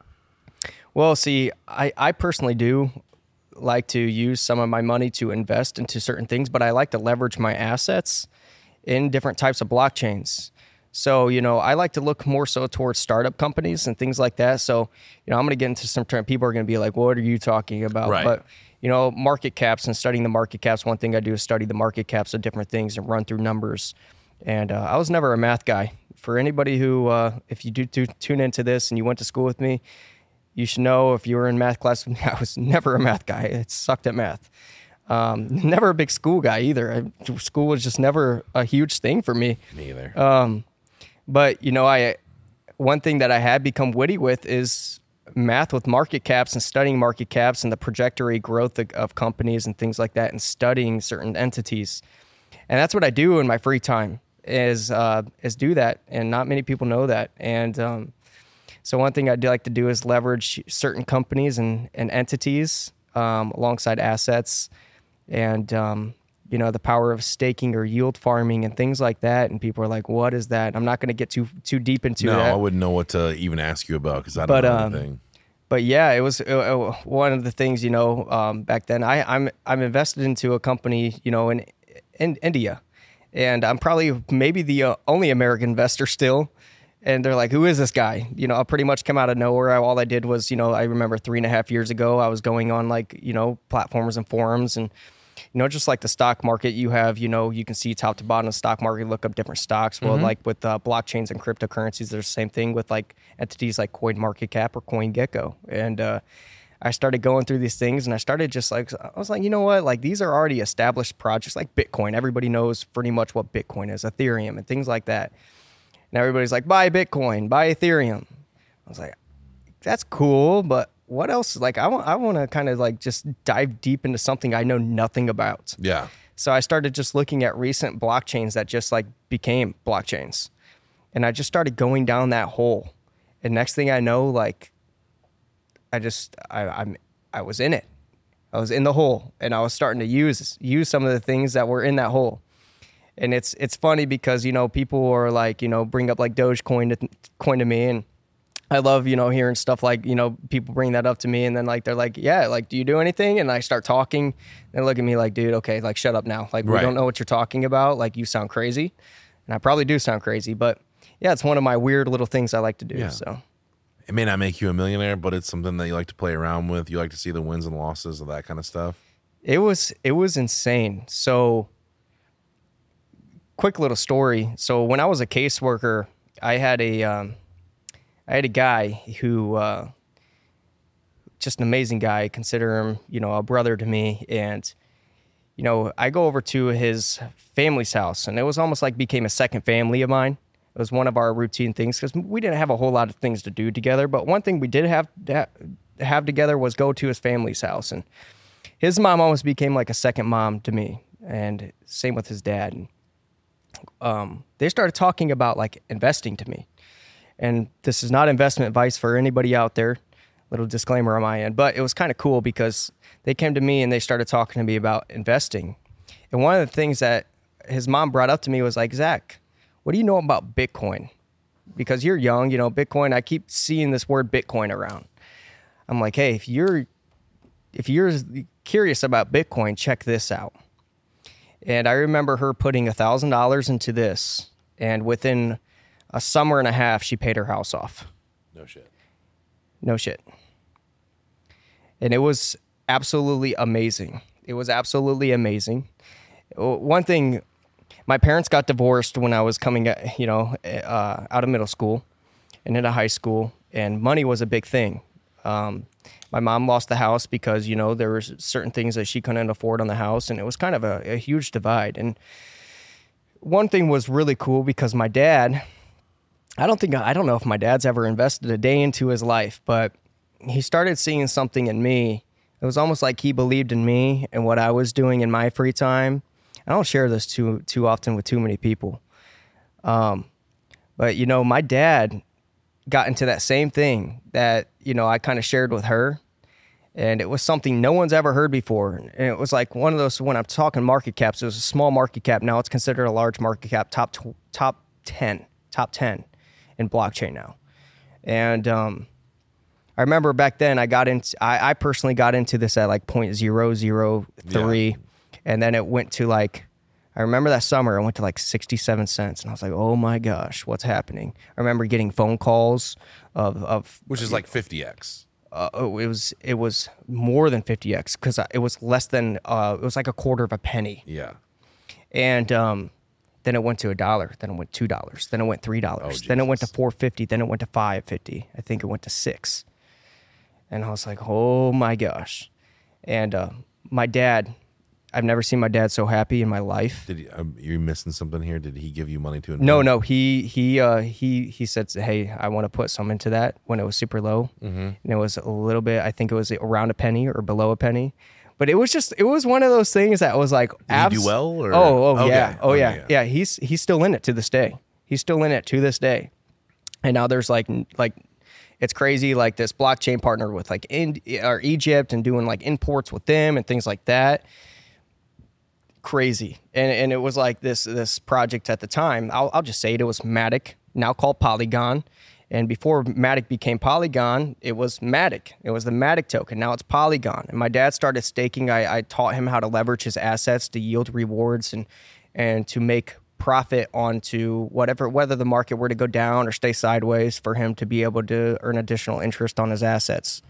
Well, see, I, I personally do like to use some of my money to invest into certain things, but I like to leverage my assets in different types of blockchains. So, you know, I like to look more so towards startup companies and things like that. So, you know, I'm going to get into some term. People are going to be like, what are you talking about? Right. But, you know, market caps and studying the market caps. One thing I do is study the market caps of different things and run through numbers. And uh, I was never a math guy. For anybody who, uh, if you do, do tune into this and you went to school with me, you should know if you were in math class, I was never a math guy. I sucked at math. Um, never a big school guy either. I, school was just never a huge thing for me. me either Uh, But you know, I one thing that I had become witty with is math with market caps and studying market caps and the trajectory growth of, of companies and things like that, and studying certain entities. And that's what I do in my free time is uh, is do that, and not many people know that. And um, so one thing I'd like to do is leverage certain companies and, and entities um, alongside assets and um, you know the power of staking or yield farming and things like that. And people are like, "What is that?" I'm not going to get too too deep into no that. i wouldn't know what to even ask you about because i don't But, know um, anything but yeah, it was uh, uh, one of the things you know um, back then. I, I'm I'm invested into a company you know in in India, and I'm probably maybe the uh, only American investor still. And they're like, "Who is this guy?" You know, I pretty much come out of nowhere. I, all I did was, you know, I remember three and a half years ago, I was going on like you know platforms and forums and. You know, just like the stock market, you have, you know, you can see top to bottom of the stock market, look up different stocks. Well, like with uh, blockchains and cryptocurrencies, there's the same thing with like entities like CoinMarketCap or CoinGecko. And uh, I started going through these things and I started just like, I was like, you know what? Like these are already established projects like Bitcoin. Everybody knows pretty much what Bitcoin is, Ethereum, and things like that. And everybody's like, buy Bitcoin, buy Ethereum. I was like, that's cool, but what else? Like, I want, I want to kind of like just dive deep into something I know nothing about. yeah So I started just looking at recent blockchains that just like became blockchains. And I just started going down that hole. And next thing I know, like I just I, I'm I was in it. I was in the hole and I was starting to use use some of the things that were in that hole. and it's it's funny because you know people are like you know bring up like Dogecoin to, coin to me and I love, you know, hearing stuff like, you know, people bring that up to me and then like they're like, Yeah, like, do you do anything? And I start talking they look at me like, dude, okay, like shut up now. Like we Right. don't know what you're talking about. Like you sound crazy. And I probably do sound crazy, but yeah, it's one of my weird little things I like to do. Yeah. So It may not make you a millionaire, but it's something that you like to play around with. You like to see the wins and losses of that kind of stuff. it was it was insane. So quick little story. So when I was a caseworker, I had a um, I had a guy who uh, just an amazing guy. I consider him, you know, a brother to me. And you know, I go over to his family's house, and it was almost like became a second family of mine. It was one of our routine things because we didn't have a whole lot of things to do together. But one thing we did have have together was go to his family's house, and his mom almost became like a second mom to me, and same with his dad. And um, they started talking about like investing to me, and this is not investment advice for anybody out there. Little disclaimer on my end, but it was kind of cool because they came to me and they started talking to me about investing. And one of the things that his mom brought up to me was like, Zach, what do you know about Bitcoin? Because you're young, you know, Bitcoin. I keep seeing this word Bitcoin around. I'm like, hey, if you're if you're curious about Bitcoin, check this out. And I remember her putting a thousand dollars into this, and within a summer and a half, she paid her house off. No shit. No shit. And it was absolutely amazing. It was absolutely amazing. Uh, One thing, my parents got divorced when I was coming, you know, uh, out of middle school and into high school, and money was a big thing. Um, my mom lost the house because you know there were certain things that she couldn't afford on the house, and it was kind of a, a huge divide. And one thing was really cool because my dad, I don't think I don't know if my dad's ever invested a day into his life, but he started seeing something in me. It was almost like he believed in me and what I was doing in my free time. I don't share this too too often with too many people. Um, but you know, my dad got into that same thing that you know I kind of shared with her, and it was something no one's ever heard before. And it was like one of those when I'm talking market caps, it was a small market cap. Now it's considered a large market cap, top top ten, top ten in blockchain now. And um, I remember back then I got into I, I personally got into this at like point zero zero three, and then it went to like I remember that summer I went to like sixty seven cents, and I was like, oh my gosh, what's happening? I remember getting phone calls of of Which is like 50x. uh, oh, it was it was more than 50x because it was less than uh, it was like a quarter of a penny Yeah. and um, then it went to a dollar then it went two dollars then it went three dollars Oh, then it went to Jesus. 450 then it went to 550 i think it went to six and i was like oh my gosh and uh, my dad i've never seen my dad so happy in my life Did he, um, you're missing something here? Did he give you money to invest? no no he he uh, he he said hey i want to put some into that when it was super low Mm-hmm. and it was a little bit i think it was around a penny or below a penny but it was just it was one of those things that was like Did he do well, or- oh oh Okay. yeah. Oh Okay, yeah. yeah. yeah he's he's still in it to this day. He's still in it to this day. And now there's like like it's crazy like this blockchain partner with like in or egypt and doing like imports with them and things like that. Crazy. And and it was like this this project at the time i'll, I'll just say it, it was matic now called polygon and before matic became polygon it was matic. It was the matic token. Now it's polygon. And my dad started staking. I, I taught him how to leverage his assets to yield rewards and and to make profit onto whatever whether the market were to go down or stay sideways for him to be able to earn additional interest on his assets.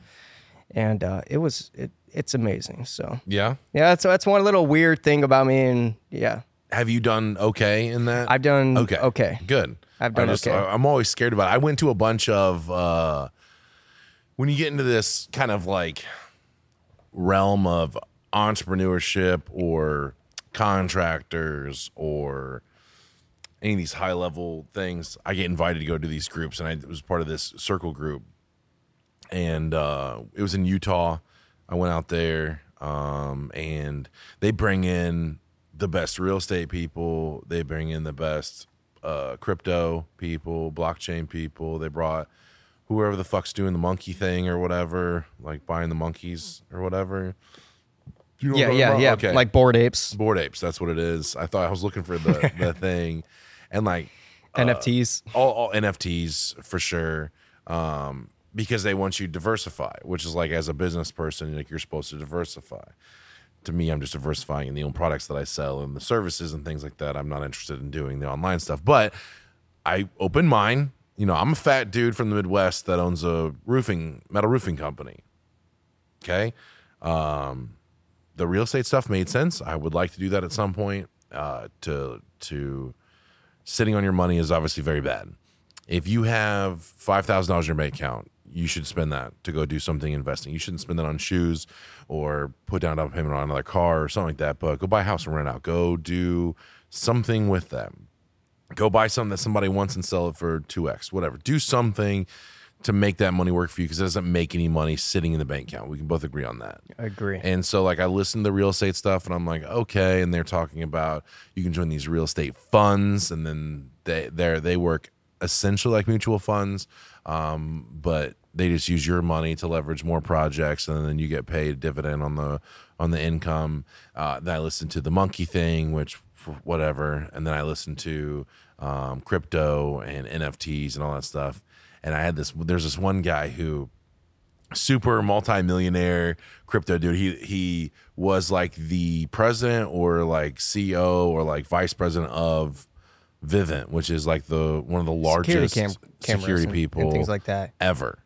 And uh, it was it, it's amazing. So Yeah. yeah, that's that's one little weird thing about me, and yeah, Have you done okay in that? I've done Okay. Okay, Good. I've done I just, okay. I'm always scared about it. I went to a bunch of uh when you get into this kind of like realm of entrepreneurship or contractors or any of these high level things, I get invited to go to these groups and I was part of this circle group. And uh it was in Utah. I went out there um and they bring in the best real estate people, they bring in the best uh crypto people, blockchain people. They brought whoever the fuck's doing the monkey thing or whatever, like buying the monkeys or whatever. You know Yeah, what yeah, yeah. Okay. Like bored apes, bored apes. That's what it is. I thought I was looking for the the thing, and like NFTs. all, all NFTs for sure. Um, because they want you to diversify, which is like as a business person, like you're supposed to diversify. To me, I'm just diversifying in the own products that I sell and the services and things like that. I'm not interested in doing the online stuff, but I open mine. You know, I'm a fat dude from the Midwest that owns a roofing metal roofing company. Okay, um, the real estate stuff made sense. I would like to do that at some point. Uh, to to sitting on your money is obviously very bad. If you have five thousand dollars in your bank account, you should spend that to go do something investing. You shouldn't spend that on shoes or put down a down payment on another car or something like that. But go buy a house and rent out. Go do something with that. Go buy something that somebody wants and sell it for two x. Whatever. Do something to make that money work for you because it doesn't make any money sitting in the bank account. We can both agree on that. I agree. And so like I listened to the real estate stuff and I'm like, okay. And they're talking about you can join these real estate funds and then they they they work essentially like mutual funds. Um, but they just use your money to leverage more projects and then you get paid a dividend on the on the income. Uh, then I listened to the monkey thing, which whatever, and then I listened to um, crypto and NFTs and all that stuff. And I had this there's this one guy who super multimillionaire crypto dude. He he was like the president or like CEO or like vice president of Vivint, which is like the one of the largest cam- security and- people and things like that. ever.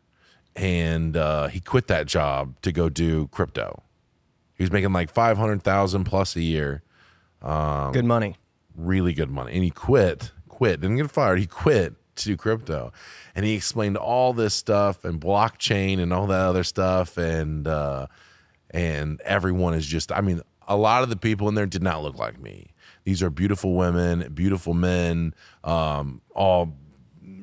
And uh, he quit that job to go do crypto. He was making like five hundred thousand plus a year, um, Good money. really good money. And he quit, quit, didn't get fired. He quit to do crypto. And he explained all this stuff and blockchain and all that other stuff. And uh and everyone is just I mean, a lot of the people in there did not look like me. These are beautiful women, beautiful men, um, all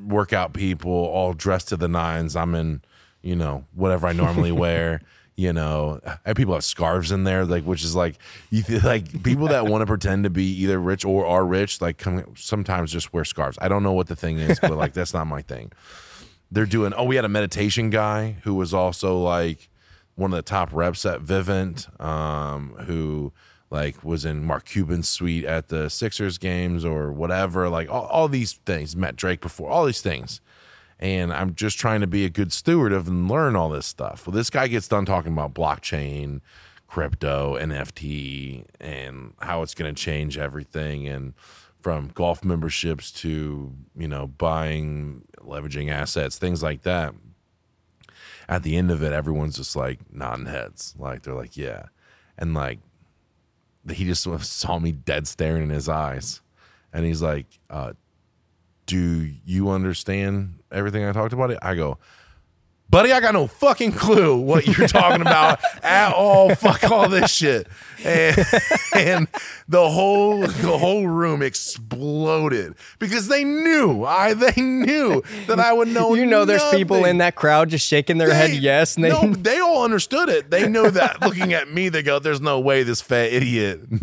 workout people, all dressed to the nines. I'm in, you know, whatever I normally wear. You know, and people have scarves in there, like which is like you feel like people that want to pretend to be either rich or are rich, like come sometimes just wear scarves. I don't know what the thing is, but like that's not my thing. They're doing. Oh, we had a meditation guy who was also like one of the top reps at Vivint, um, who like was in Mark Cuban's suite at the Sixers games or whatever. Like all, all these things. Met Drake before. All these things and I'm just trying to be a good steward of and learn all this stuff. Well, this guy gets done talking about blockchain, crypto, NFT, and how it's going to change everything, and from golf memberships to you know buying, leveraging assets, things like that. At the end of it, everyone's just like nodding heads, like they're like, yeah, and like he just saw me dead staring in his eyes, and he's like, uh, do you understand everything I talked about? It? I go, buddy, I got no fucking clue what you're talking about at all. Fuck all this shit. And, and the whole the whole room exploded because they knew I they knew that I would know. You know, there's people in that crowd just shaking their head yes, and they no, they all understood it. They know that looking at me, they go, "There's no way this fat idiot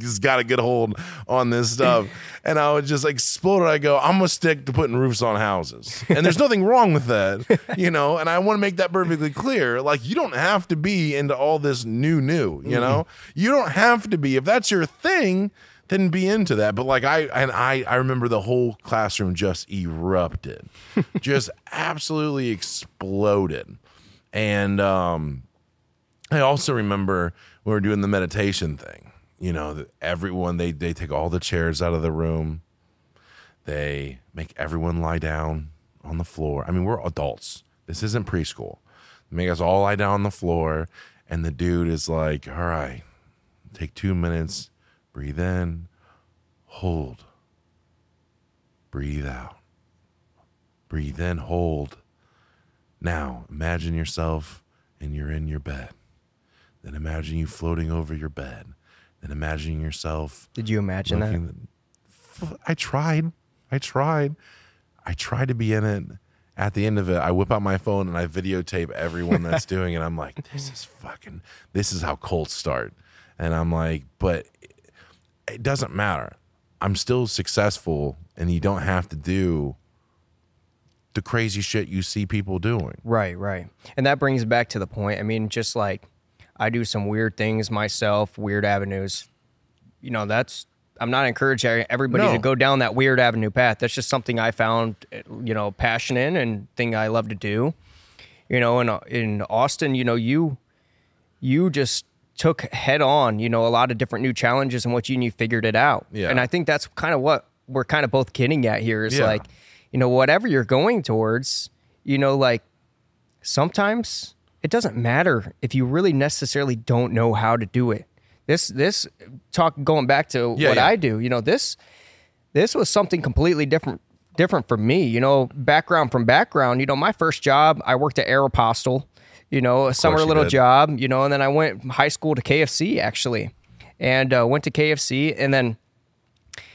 has got a good hold on this stuff." And I would just explode. I go, "I'm gonna stick to putting roofs on houses," and there's nothing wrong with that, you know. And I want to make that perfectly clear. Like, you don't have to be into all this new, new. You know, you don't have to be. If that's your thing, then be into that. But like I and I, I remember the whole classroom just erupted, just absolutely exploded. And um, I also remember when we were doing the meditation thing. You know, everyone they they take all the chairs out of the room. They make everyone lie down on the floor. I mean, we're adults. This isn't preschool. They make us all lie down on the floor, and the dude is like, "All right, take two minutes, breathe in, hold, breathe out, breathe in, hold. Now imagine yourself and you're in your bed. Then imagine you floating over your bed. Then imagine yourself Did you imagine that? I tried. I tried. I tried to be in it. At the end of it, I whip out my phone and I videotape everyone that's doing it. I'm like, this is fucking, this is how cults start. And I'm like, but it, it doesn't matter. I'm still successful and you don't have to do the crazy shit you see people doing. Right, right. And that brings back to the point. I mean, just like I do some weird things myself, weird avenues. You know, that's I'm not encouraging everybody No. to go down that weird avenue path. That's just something I found, you know, passion in and thing I love to do. You know, in in Austin, you know, you you just took head on, you know, a lot of different new challenges and what you you figured it out. Yeah. And I think that's kind of what we're kind of both getting at here is Yeah. like, you know, whatever you're going towards, you know, like sometimes it doesn't matter if you really necessarily don't know how to do it. This this talk going back to Yeah, what yeah. I do, you know, this this was something completely different different for me. You know, background from background. You know, my first job, I worked at Aeropostale. You know, a summer little did. job. You know, and then I went from high school to KFC actually, and uh, went to KFC, and then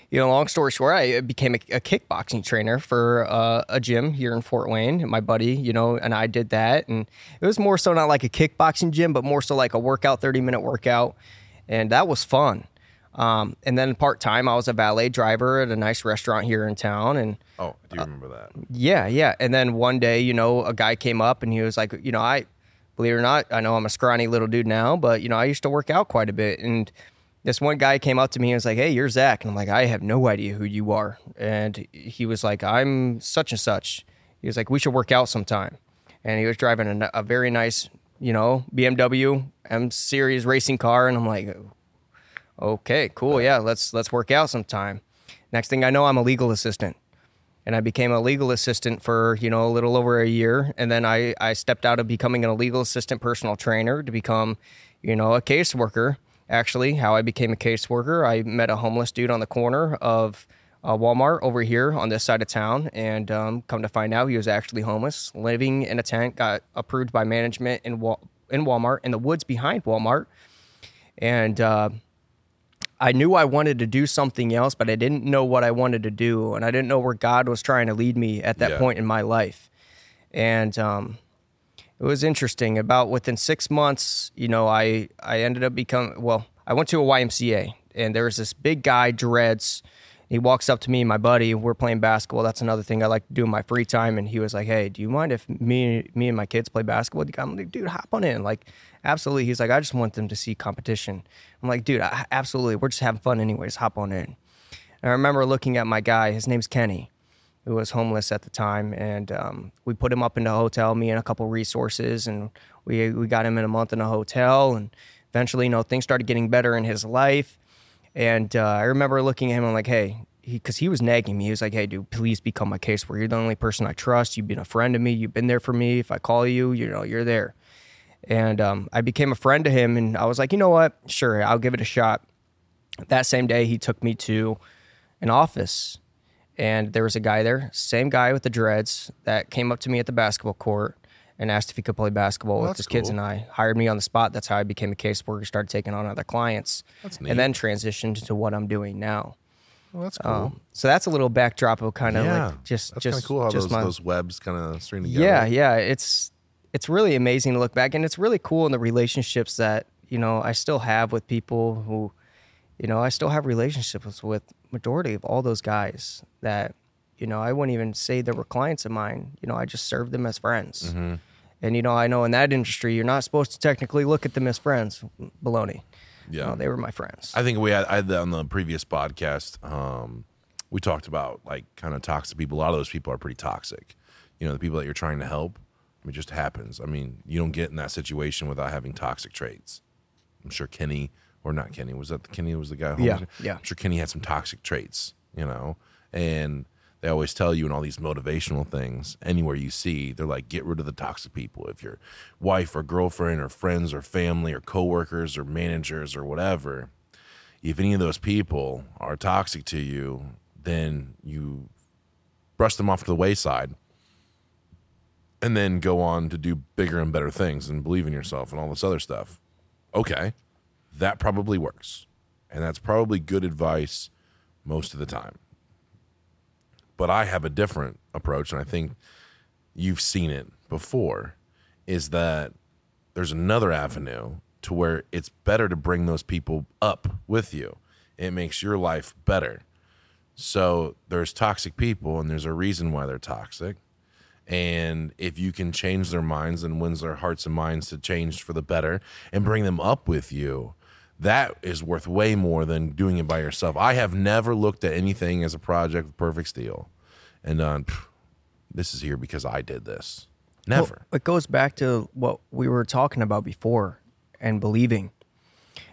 you know, long story short, I became a, a kickboxing trainer for uh, a gym here in Fort Wayne. My buddy, you know, and I did that, and it was more so not like a kickboxing gym, but more so like a workout, thirty minute workout, and that was fun. Um, and then part time, I was a valet driver at a nice restaurant here in town, and Oh, I do you remember that. yeah, yeah. And then one day, you know, a guy came up and he was like, you know, I believe it or not, I know I'm a scrawny little dude now, but you know, I used to work out quite a bit. And this one guy came up to me and was like, Hey, you're Zach. And I'm like, I have no idea who you are. And he was like, I'm such and such. He was like, we should work out sometime. And he was driving a, a very nice, you know, BMW M series racing car. And I'm like, okay, cool. Yeah, let's let's work out sometime. Next thing I know, I'm a legal assistant. And I became a legal assistant for, you know, a little over a year. And then I, I stepped out of becoming a legal assistant personal trainer to become, you know, a caseworker. Actually, how I became a caseworker, I met a homeless dude on the corner of uh, Walmart over here on this side of town. And um, come to find out, he was actually homeless, living in a tent, got approved by management in, Wal- in Walmart, in the woods behind Walmart. And, uh, I knew I wanted to do something else, but I didn't know what I wanted to do, and I didn't know where God was trying to lead me at that Yeah. point in my life. And um, it was interesting. About within six months, you know, I I ended up becoming well. I went to a YMCA, and there was this big guy, dreads. He walks up to me, and my buddy. We're playing basketball. That's another thing I like to do in my free time. And he was like, "Hey, do you mind if me me and my kids play basketball?" I'm like, "Dude, hop on in." Like, absolutely. He's like, "I just want them to see competition." I'm like, "Dude, absolutely. We're just having fun, anyways. Hop on in." And I remember looking at my guy. His name's Kenny, who was homeless at the time, and um, we put him up in a hotel. Me and a couple resources, and we we got him in a month in a hotel, and eventually, you know, things started getting better in his life. And uh, I remember looking at him. I'm like, hey, because he, was nagging me. He was like, hey, dude, please become my caseworker. You're the only person I trust. You've been a friend to me. You've been there for me. If I call you, you know, you're there. And um, I became a friend to him, and I was like, you know what? Sure, I'll give it a shot. That same day, he took me to an office, and there was a guy there, same guy with the dreads, that came up to me at the basketball court and asked if he could play basketball with that's his kids and I. Hired me on the spot. That's how I became a caseworker. Started taking on other clients, That's neat. and then transitioned to what I'm doing now. Well, that's cool. Um, so that's a little backdrop of kind of yeah, like just that's just cool how just those, my, those webs kind of string together. yeah, yeah. It's it's really amazing to look back, and it's really cool in the relationships that you know I still have with people who, you know, I still have relationships with majority of all those guys that, you know, I wouldn't even say they were clients of mine. You know, I just served them as friends. Mm-hmm. And you know, I know in that industry, you're not supposed to technically look at them as friends. Baloney. Yeah. No, they were my friends. I think we had, I had that on the previous podcast. Um, we talked about like kind of toxic people. A lot of those people are pretty toxic. You know, the people that you're trying to help. I mean, it just happens. I mean, you don't get in that situation without having toxic traits. I'm sure Kenny or not Kenny was that the Kenny was the guy. Yeah, homeless? yeah. I'm sure Kenny had some toxic traits. You know, and they always tell you in all these motivational things anywhere you see they're like get rid of the toxic people. If your wife or girlfriend or friends or family or coworkers or managers or whatever if any of those people are toxic to you then you brush them off to the wayside and then go on to do bigger and better things and believe in yourself and all this other stuff. Okay that probably works. And that's probably good advice most of the time but I have a different approach, and I think you've seen it before. Is that there's another avenue to where it's better to bring those people up with you. It makes your life better. So there's toxic people, and there's a reason why they're toxic, And if you can change their minds and wins their hearts and minds to change for the better and bring them up with you, that is worth way more than doing it by yourself. I have never looked at anything as a project with perfect steel and uh, done, "Pff, this is here because I did this. Never. Well, it goes back to what we were talking about before and believing.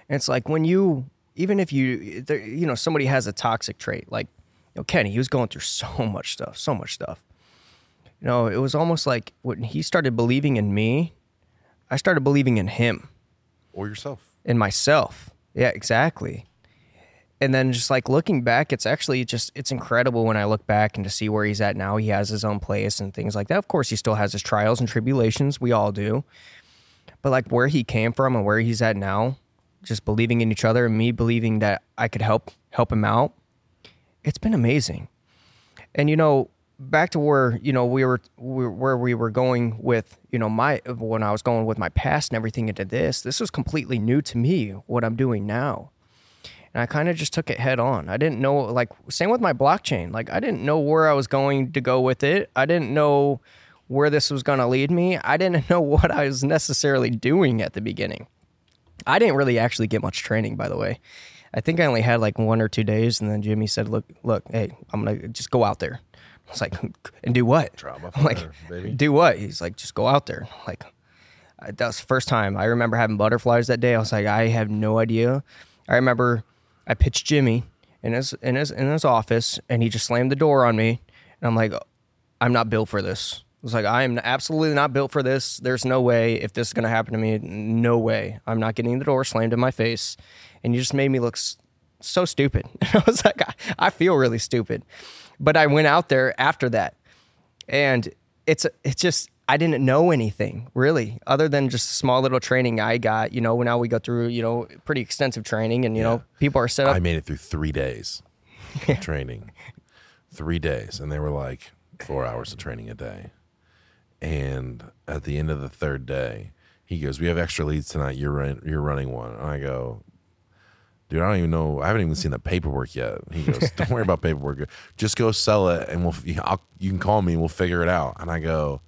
And it's like when you, even if you, you know, somebody has a toxic trait, like, you know, Kenny, he was going through so much stuff, so much stuff. You know, it was almost like when he started believing in me, I started believing in him, or yourself. in myself. Yeah, exactly. And then just like looking back, it's actually just it's incredible when I look back and to see where he's at now. He has his own place and things like that. Of course, he still has his trials and tribulations. We all do. But like where he came from and where he's at now, just believing in each other and me believing that I could help help him out, it's been amazing. And you know, back to where you know we were, where we were going with you know my when I was going with my past and everything into this. This was completely new to me. What I'm doing now. And I kind of just took it head on. I didn't know, like, same with my blockchain. Like, I didn't know where I was going to go with it. I didn't know where this was going to lead me. I didn't know what I was necessarily doing at the beginning. I didn't really actually get much training, by the way. I think I only had like one or two days, and then Jimmy said, "Look, look, hey, I'm gonna just go out there." I was like, "And do what?" Trauma I'm like, baby. "Do what?" He's like, "Just go out there." Like, uh, that was the first time I remember having butterflies that day. I was like, I have no idea. I remember I pitched Jimmy in his in his in his office, and he just slammed the door on me, and I'm like, I'm not built for this. I was like, I am absolutely not built for this. There's no way if this is gonna happen to me. No way. I'm not getting the door slammed in my face, and you just made me look so stupid. I was like, I, I feel really stupid, but I went out there after that, and it's it's just I didn't know anything really other than just a small little training I got. You know, now we go through you know pretty extensive training, and you know people are set up. I made it through three days of training, three days, and they were like four hours of training a day. And at the end of the third day, he goes, "We have extra leads tonight. You're run- you're running one." And I go, "Dude, I don't even know. I haven't even seen the paperwork yet." He goes, "Don't worry about paperwork. Just go sell it, and we'll I'll, you can call me and we'll figure it out." And I go,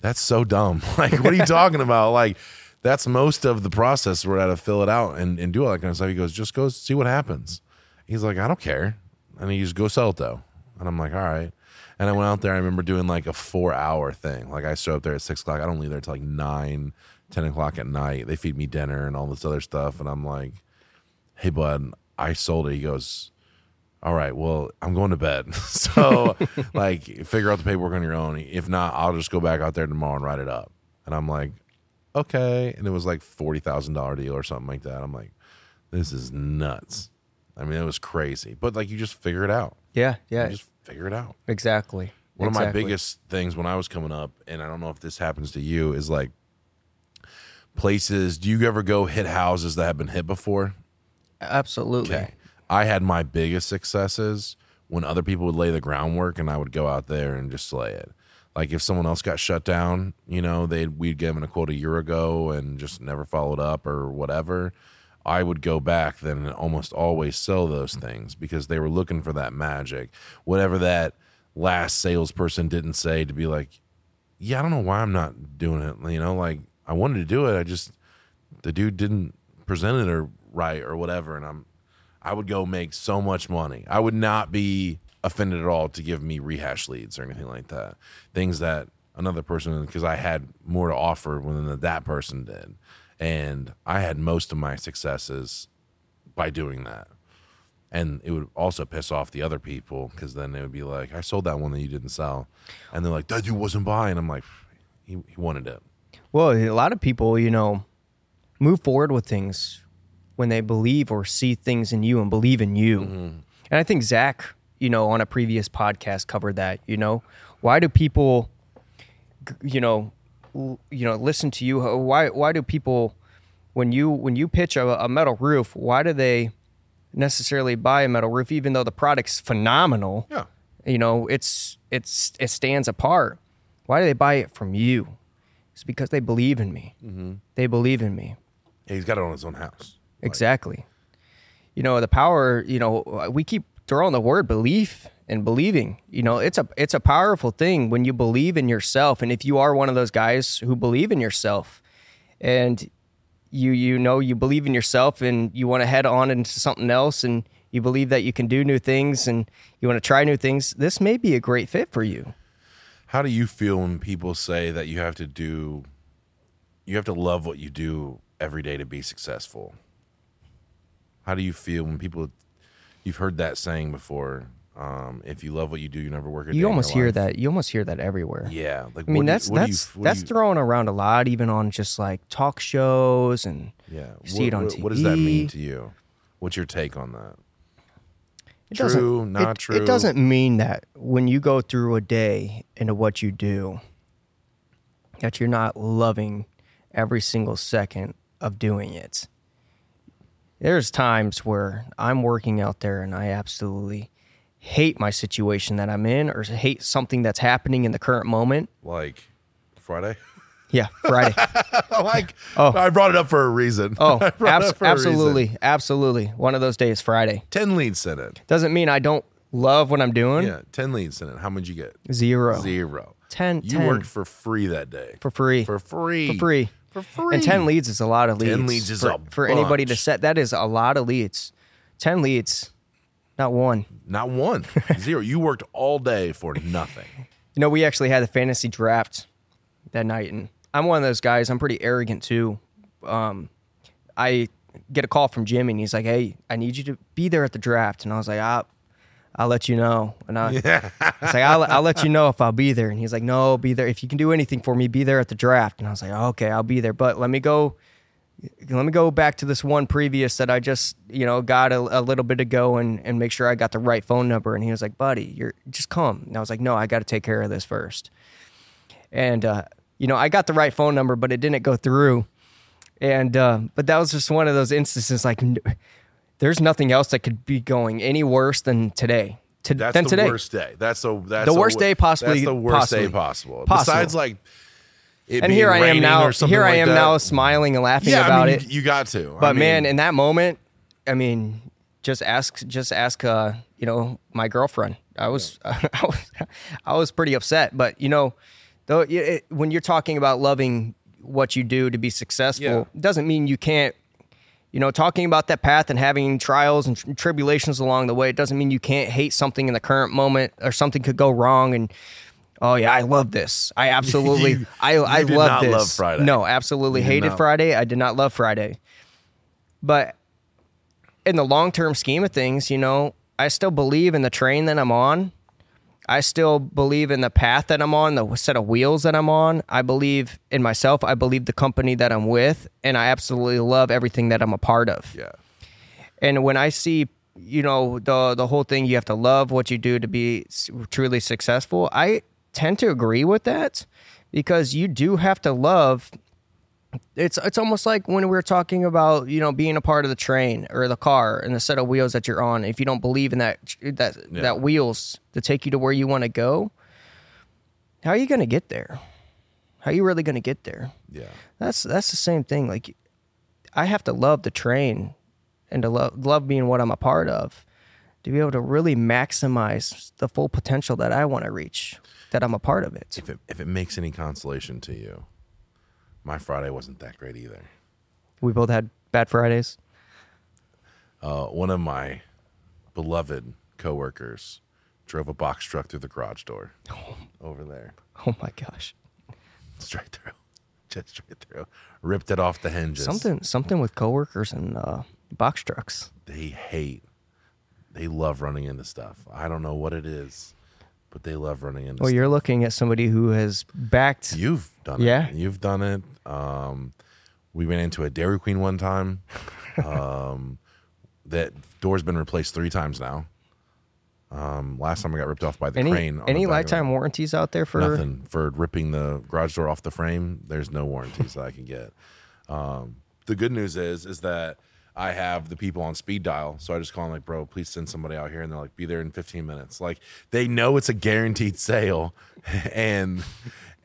"That's so dumb. Like, what are you talking about? Like." That's most of the process. We're to fill it out and, and do all that kind of stuff. He goes, just go see what happens. He's like, I don't care. And he just go sell it though. And I'm like, all right. And I went out there. I remember doing like a four hour thing. Like I show up there at six o'clock. I don't leave there till like nine, 10 o'clock at night. They feed me dinner and all this other stuff. And I'm like, hey, bud, I sold it. He goes, all right, well, I'm going to bed. so like figure out the paperwork on your own. If not, I'll just go back out there tomorrow and write it up. And I'm like, okay. And it was like $40,000 deal or something like that. I'm like, this is nuts. I mean, it was crazy. But like you just figure it out. yeah, yeah, You just figure it out. exactly. One of my biggest things when I was coming up, and I don't know if this happens to you, is like places. Do you ever go hit houses that have been hit before? absolutely. Okay. I had my biggest successes when other people would lay the groundwork and I would go out there and just slay it. Like if someone else got shut down, you know, they'd we'd given a quote a year ago and just never followed up or whatever. I would go back then and almost always sell those things because they were looking for that magic. Whatever that last salesperson didn't say to be like, yeah, I don't know why I'm not doing it. You know, like I wanted to do it. I just the dude didn't present it or right or whatever. And I'm I would go make so much money. I would not be offended at all to give me rehash leads or anything like that. Things that another person because I had more to offer than that person did. And I had most of my successes by doing that. And it would also piss off the other people because then they would be like, I sold that one that you didn't sell. And they're like, that dude wasn't buying. I'm like, he, he wanted it. Well, a lot of people, you know, move forward with things when they believe or see things in you and believe in you. Mm-hmm. And I think Zach, you know, on a previous podcast covered that. You know, why do people, you know, you know, listen to you? Why why do people when you when you pitch a, a metal roof? Why do they necessarily buy a metal roof, even though the product's phenomenal? Yeah. you know it's it's it stands apart why do they buy it from you it's because they believe in me mm-hmm. they believe in me Yeah, he's got it on his own house. Exactly you know the power you know we keep throwing the word belief and believing. You know, it's a it's a powerful thing when you believe in yourself, and if you are one of those guys who believe in yourself, and you you know you believe in yourself, and you want to head on into something else, and you believe that you can do new things, and you want to try new things, this may be a great fit for you. How do you feel when people say that you have to do, you have to love what you do every day to be successful? How do you feel when people, you've heard that saying before? Um, if you love what you do, you never work a day You almost hear life. that. You almost hear that everywhere. Yeah, like I mean, what do you- that's you- that's that's you- thrown around a lot, even on just like talk shows and Yeah, see it on what, What does that mean to you? What's your take on that? It True, doesn't, not it, true. It doesn't mean that when you go through a day into what you do, that you're not loving every single second of doing it. There's times where I'm working out there and I absolutely hate my situation that I'm in or hate something that's happening in the current moment. Like Friday? Yeah, Friday. like, Oh. I brought it up for a reason. Oh, I brought it abs- for reason. absolutely. Absolutely. One of those days, Friday. Ten leads in it. Doesn't mean I don't love what I'm doing. Yeah, ten leads in it. How much you get? Zero. Zero. 10, You 10. worked for free that day. for free. For free. For free. For free. And 10 leads is a lot of leads. 10 leads is for, a for anybody to set. That is a lot of leads. 10 leads, not one. Not one. Zero. You worked all day for nothing. You know, we actually had a fantasy draft that night, and I'm one of those guys. I'm pretty arrogant too. Um, I get a call from Jimmy, and he's like, "Hey, I need you to be there at the draft." And I was like, "I'll, I'll let you know." And I, I was like, I'll, "I'll let you know if I'll be there." And he's like, "No, be there. If you can do anything for me, be there at the draft." And I was like, "Okay, I'll be there, but let me go." Let me go back to this one previous that I just, you know, got a, a little bit ago and, and make sure I got the right phone number. And he was like, buddy, you're just come. And I was like, no, I got to take care of this first and uh, you know I got the right phone number, but it didn't go through. And uh, but that was just one of those instances. Like, there's nothing else that could be going any worse than today. To, That's than the today. worst day. That's the that's The worst day possibly- That's the worst day possible. Possible. Besides, like, it And here I am now. Here I am now, smiling and laughing Yeah, about I mean, it. You, got to. But I man, in that moment, I mean, just ask, just ask, uh, you know, my girlfriend. I was, I was, I was pretty upset. But you know, though, it- when you're talking about loving what you do to be successful, Yeah. doesn't mean you can't. You know, talking about that path and having trials and tri- tribulations along the way, it doesn't mean you can't hate something in the current moment or something could go wrong. And oh yeah, I love this. I absolutely, You- I, I you did love not this. love Friday. No, absolutely hated not. Friday. I did not love Friday. But in the long term scheme of things, you know, I still believe in the train that I'm on. I still believe in the path that I'm on, the set of wheels that I'm on. I believe in myself. I believe the company that I'm with, and I absolutely love everything that I'm a part of. yeah. And when I see, you know, the the whole thing, you have to love what you do to be truly successful. I tend to agree with that because you do have to love. It's it's almost like when we were talking about you know being a part of the train or the car and the set of wheels that you're on. If you don't believe in that that Yeah. that wheels to take you to where you want to go, how are you going to get there? How are you really going to get there? Yeah. That's that's the same thing. Like I have to love the train and to love love being what I'm a part of to be able to really maximize the full potential that I want to reach. That I'm a part of it. If it if it makes any consolation to you, my Friday wasn't that great either. We both had bad Fridays. Uh, one of my beloved coworkers drove a box truck through the garage door over there, Oh my gosh. straight through, just straight through, ripped it off the hinges. Something something with coworkers and uh, box trucks. they hate, they love running into stuff. I don't know what it is, but they love running into. Well, stuff. you're looking at somebody who has backed. You've done Yeah. it. You've done it. Um, we ran into a Dairy Queen one time. Um, that door's been replaced three times now. Um, last time I got ripped off by the any crane. on any the back of lifetime warranties out there for Nothing for ripping the garage door off the frame. There's no warranties that I can get. Um, the good news is, is that I have the people on speed dial, so I just call them like, "Bro, please send somebody out here," and they're like, "Be there in 15 minutes." Like they know it's a guaranteed sale, and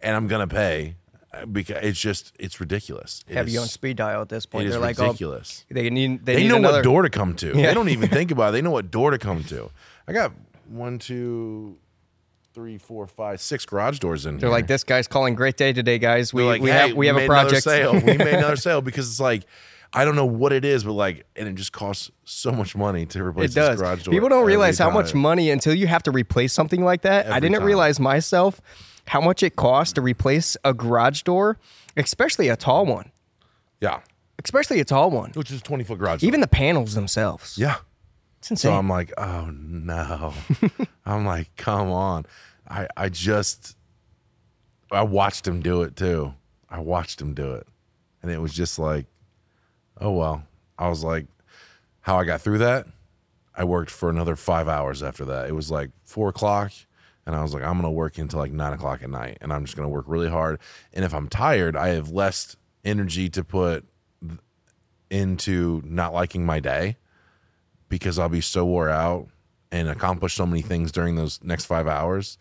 and I'm gonna pay uh, because it's just it's ridiculous. It have is- you on speed dial at this point? is They're like, oh, ridiculous. they need they, they need know another. what door to come to. Yeah. They don't even think about it. They know what door to come to. I got one, two, three, four, five, six garage doors in here. They're here. like, this guy's calling great day today, guys. We like, we hey, have we have a project. sale. we made another sale because it's like I don't know what it is, but like, and it just costs so much money to replace it this does. garage door. People don't realize how much money until you have to replace something like that. I didn't time. realize myself how much it costs to replace a garage door, especially a tall one. Yeah, Especially a tall one. which is twenty foot garage. door. Even the panels themselves. yeah. It's insane. So I'm like, oh no. I'm like, come on. I I just I watched him do it too. I watched him do it. And it was just like, oh well. I was like, how I got through that, I worked for another five hours after that. It was like four o'clock. And I was like, I'm gonna work until like nine o'clock at night. And I'm just gonna work really hard. And if I'm tired, I have less energy to put into not liking my day because I'll be so wore out and accomplish so many things during those next five hours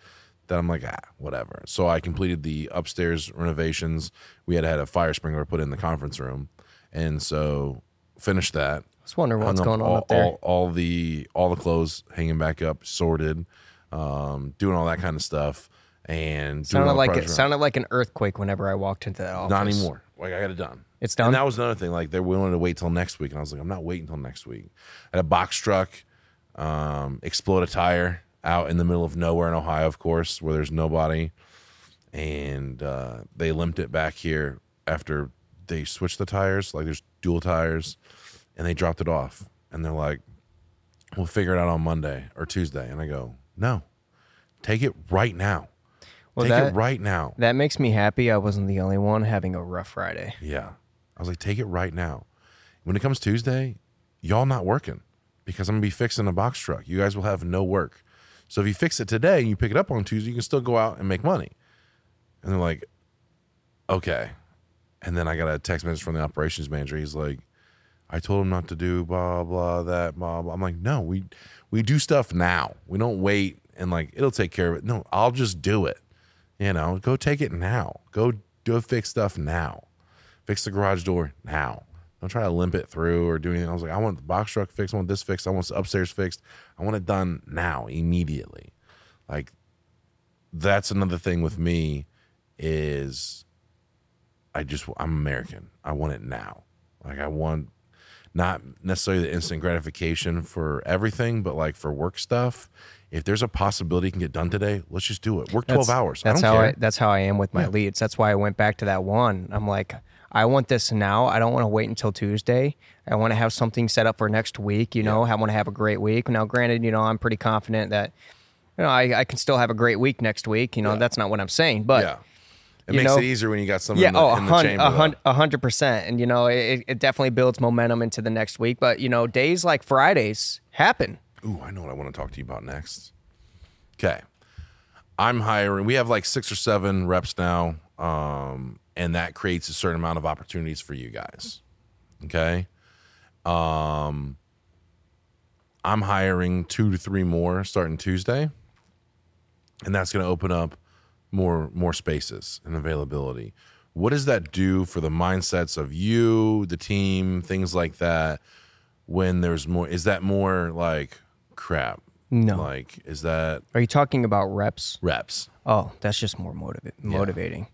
that I'm like, ah, whatever. So I completed the upstairs renovations. We had had a fire sprinkler put in the conference room, and so finished that. I was wondering what's going on all, up there. All, all the all the clothes hanging back up, sorted, um, doing all that kind of stuff, and sounded like it sounded like an earthquake whenever I walked into that office. Not anymore. Like I got it done. It's done? And that was another thing. Like they're willing to wait till next week, and I was like, I'm not waiting till next week. I had a box truck um, explode a tire out in the middle of nowhere in Ohio, of course, where there's nobody, and uh, they limped it back here after they switched the tires. Like there's dual tires, and they dropped it off, and they're like, "We'll figure it out on Monday or Tuesday." And I go, "No, take it right now. Well, take that- it right now." That makes me happy. I wasn't the only one having a rough Friday. Yeah. I was like, take it right now. When it comes Tuesday, y'all not working because I'm gonna be fixing a box truck. You guys will have no work. So if you fix it today and you pick it up on Tuesday, you can still go out and make money. And they're like, okay. And then I got a text message from the operations manager. He's like, I told him not to do blah blah that blah blah. I'm like, no, we we do stuff now. We don't wait and like it'll take care of it. No, I'll just do it. You know, go take it now. Go go fix stuff now. Fix the garage door now. Don't try to limp it through or do anything. I was like, I want the box truck fixed. I want this fixed. I want the upstairs fixed. I want it done now, immediately. Like that's another thing with me is I just I'm American. I want it now. Like I want not necessarily the instant gratification for everything, but like for work stuff. If there's a possibility it can get done today, let's just do it. Work twelve That's- hours. That's I don't how care. I that's how I am with my leads. That's why I went back to that one. I'm like, I want this now. I don't want to wait until Tuesday. I want to have something set up for next week. You know, I want to have a great week. Now, granted, you know, I'm pretty confident that you know I, I can still have a great week next week. You know, that's not what I'm saying, but. It makes know- it easier when you got someone Yeah, in the, oh, a in the chamber. a though. hun- a hundred percent, and you know it, it definitely builds momentum into the next week. But you know, days like Fridays happen. Ooh, I know what I want to talk to you about next. Okay. I'm hiring. We have like six or seven reps now, um, and that creates a certain amount of opportunities for you guys. Okay. Um, I'm hiring two to three more starting Tuesday, and that's going to open up more more spaces and availability. What does that do for the mindsets of you, the team, things like that? When there's more, is that more like crap? No. Like, is that Are you talking about reps? reps? Oh, that's just more motiva- motivating.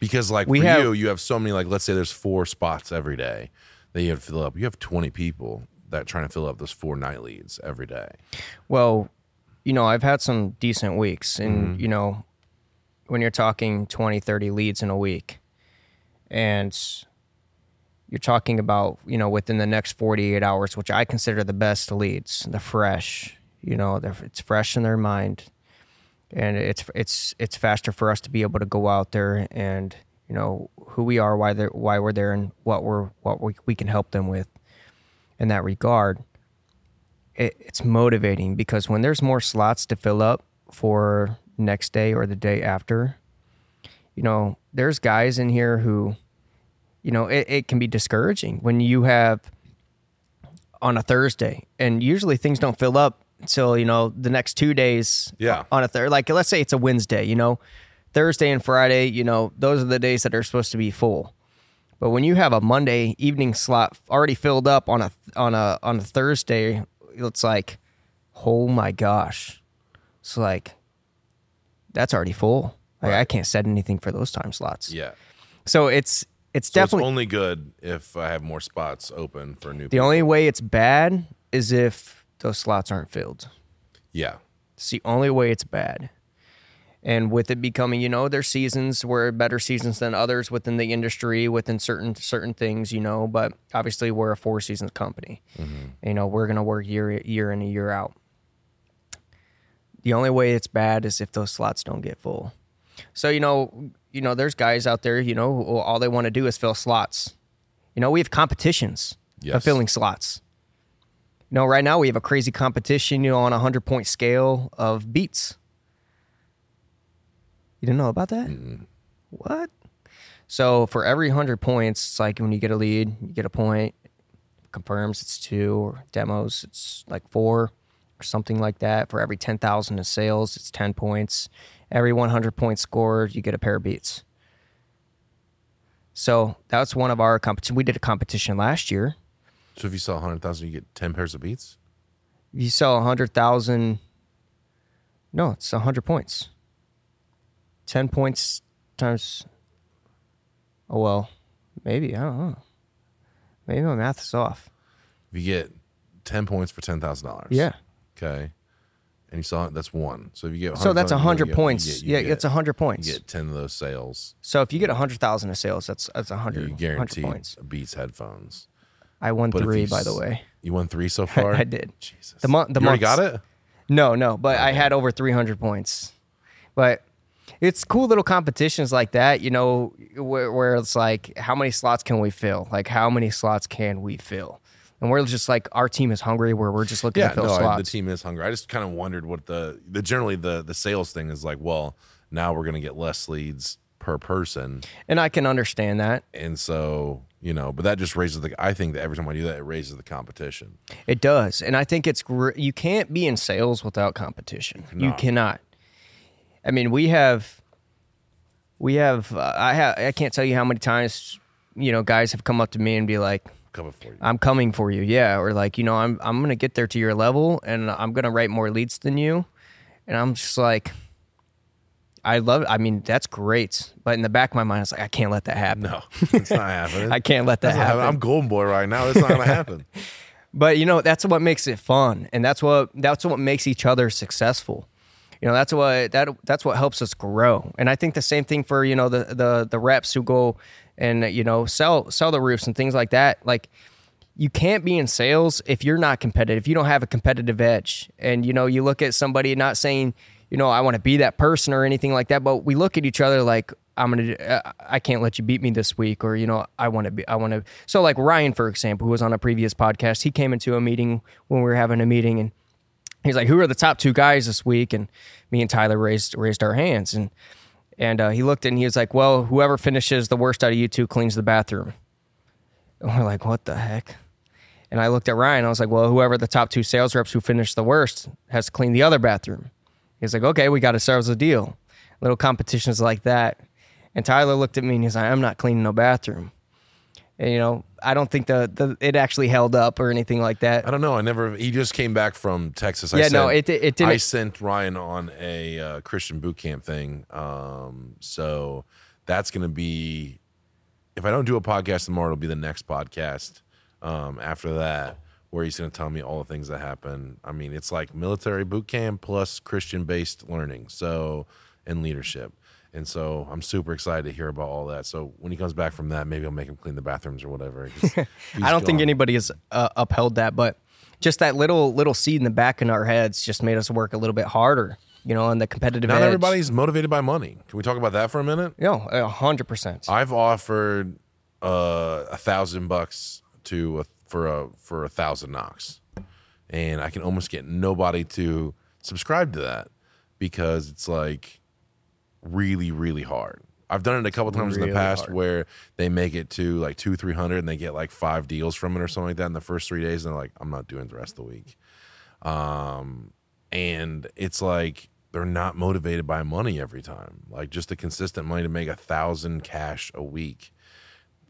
Because like We for have- you, you have so many. Like, let's say there's four spots every day that you have to fill up. You have 20 people that are trying to fill up those four night leads every day. Well, you know, I've had some decent weeks, and Mm-hmm. you know, when you're talking 20, 30 leads in a week, and you're talking about you know within the next 48 hours, which I consider the best leads, the fresh. You know, it's fresh in their mind, and it's it's it's faster for us to be able to go out there and you know who we are, why they are why we're there, and what we're what we, we can help them with in that regard it, it's motivating because when there's more slots to fill up for next day or the day after, you know, there's guys in here who, you know, it, it can be discouraging when you have on a Thursday and usually things don't fill up until, you know, the next two days Yeah. on a third. Like, let's say it's a Wednesday, you know, Thursday and Friday, you know, those are the days that are supposed to be full. But when you have a Monday evening slot already filled up on a on a on a Thursday, it's like, oh my gosh, it's like that's already full. Like I can't set anything for those time slots. Yeah. So it's it's So definitely it's only good if I have more spots open for new the people. only way it's bad is if those slots aren't filled. yeah. It's the only way it's bad. And with it becoming, you know, there's seasons where better seasons than others within the industry, within certain certain things, you know. But obviously, we're a four seasons company. Mm-hmm. You know, we're gonna work year year in and year out. The only way it's bad is if those slots don't get full. So you know, you know, there's guys out there, you know, who all they want to do is fill slots. You know, we have competitions Yes. of filling slots. You know, right now we have a crazy competition, you know, on a hundred point scale of beats. You didn't know about that? What? So for every hundred points, it's like when you get a lead, you get a point. Confirms it's two, or demos it's like four, or something like that. For every ten thousand of sales, it's ten points. Every one hundred points scored, you get a pair of beats. So that's one of our competition. We did a competition last year. So if you sell 100,000, you get 10 pairs of beats? If you sell a hundred thousand, no, it's a hundred points. Ten points times. Oh well, maybe I don't know. Maybe my math is off. If you get 10 points for $10,000. Yeah. Okay. And you saw it, that's one. So if you get So that's a hundred you points. you yeah, it's a hundred You get 10 of those sales. so if you get a hundred thousand of sales, that's that's a You hundred. hundred guarantee points. Beats headphones. I won But three, you by the way. You won three so far? I did. Jesus. The month. The you already got it? No, no, but I had over 300 points. But it's cool little competitions like that, you know, where, where it's like, how many slots can we fill? Like, how many slots can we fill? And we're just like, our team is hungry, where we're just looking Yeah, to fill no, I- slots. the team is hungry. I just kind of wondered what the, the generally the the sales thing is like. Well, now we're gonna get less leads per person, and I can understand that. and so you know, but that just raises the. I think that every time I do that, it raises the competition. It does. And I think it's, you can't be in sales without competition. You cannot. cannot. I mean, we have, we have, uh, I have, I can't tell you how many times, you know, guys have come up to me and be like, Cover for you. I'm coming for you. Yeah. Or like, you know, I'm I'm gonna get there to your level and I'm gonna write more leads than you. And I'm just like I love I mean, that's great. But in the back of my mind, it's like, I can't let that happen. no, it's not happening. I can't let that not happen. I'm golden boy right now. It's not gonna happen. But you know, that's what makes it fun. And that's what that's what makes each other successful. You know, that's what that that's what helps us grow. And I think the same thing for, you know, the the the reps who go and you know, sell sell the roofs and things like that. Like you can't be in sales if you're not competitive. If you don't have a competitive edge. And you know, you look at somebody not saying, you know, I want to be that person or anything like that, but we look at each other like I'm to uh, I can't let you beat me this week or you know, I want to be I want to So like Ryan for example, who was on a previous podcast, he came into a meeting when we were having a meeting and he's like, "Who are the top two guys this week?" And me and Tyler raised raised our hands, and and uh, he looked and he was like, "Well, whoever finishes the worst out of you two cleans the bathroom." And we're like, "What the heck?" And I looked at Ryan. I was like, "Well, whoever the top two sales reps who finished the worst has to clean the other bathroom." He's like, "Okay, we got to as a deal." Little competitions like that. And Tyler looked at me and he's like, "I'm not cleaning no bathroom." And you know, I don't think the, the it actually held up or anything like that. I don't know. I never. He just came back from Texas. I Yeah, no, sent- it- it didn't- I sent Ryan on a uh, Christian boot camp thing. Um, so that's going to be. If I don't do a podcast tomorrow, it'll be the next podcast. Um, after that, where he's going to tell me all the things that happen. I mean, it's like military boot camp plus Christian based learning. So and leadership. And so I'm super excited to hear about all that. So when he comes back from that, maybe I'll make him clean the bathrooms or whatever. I don't think anybody has uh, upheld that, but just that little little seed in the back of our heads just made us work a little bit harder, you know, on the competitive Not edge. everybody's motivated by money. Can we talk about that for a minute? Yeah, a hundred percent. I've offered uh, a thousand bucks to a, for a for a thousand knocks, and I can almost get nobody to subscribe to that because it's like really really hard. I've done it a couple times in the past hard. where they make it to like two three hundred and they get like five deals from it or something like that in the first three days, and they're like, I'm not doing the rest of the week. Um, and it's like they're not motivated by money every time. Like just the consistent money to make a thousand cash a week.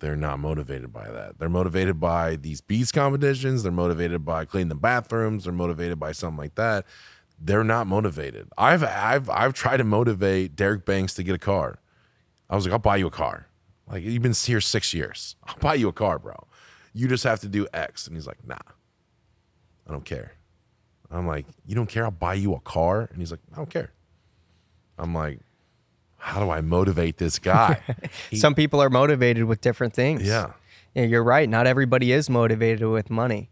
they're not motivated by that. They're motivated by these beats competitions. They're motivated by cleaning the bathrooms. They're motivated by something like that. They're not motivated. I've I've I've tried to motivate Derek Banks to get a car. I was like, I'll buy you a car. Like you've been here six years. I'll buy you a car, bro. You just have to do X. And he's like, Nah, I don't care. I'm like, You don't care? I'll buy you a car. And he's like, I don't care. I'm like, How do I motivate this guy? He- Some people are motivated with different things. yeah. Yeah, you're right. Not everybody is motivated with money.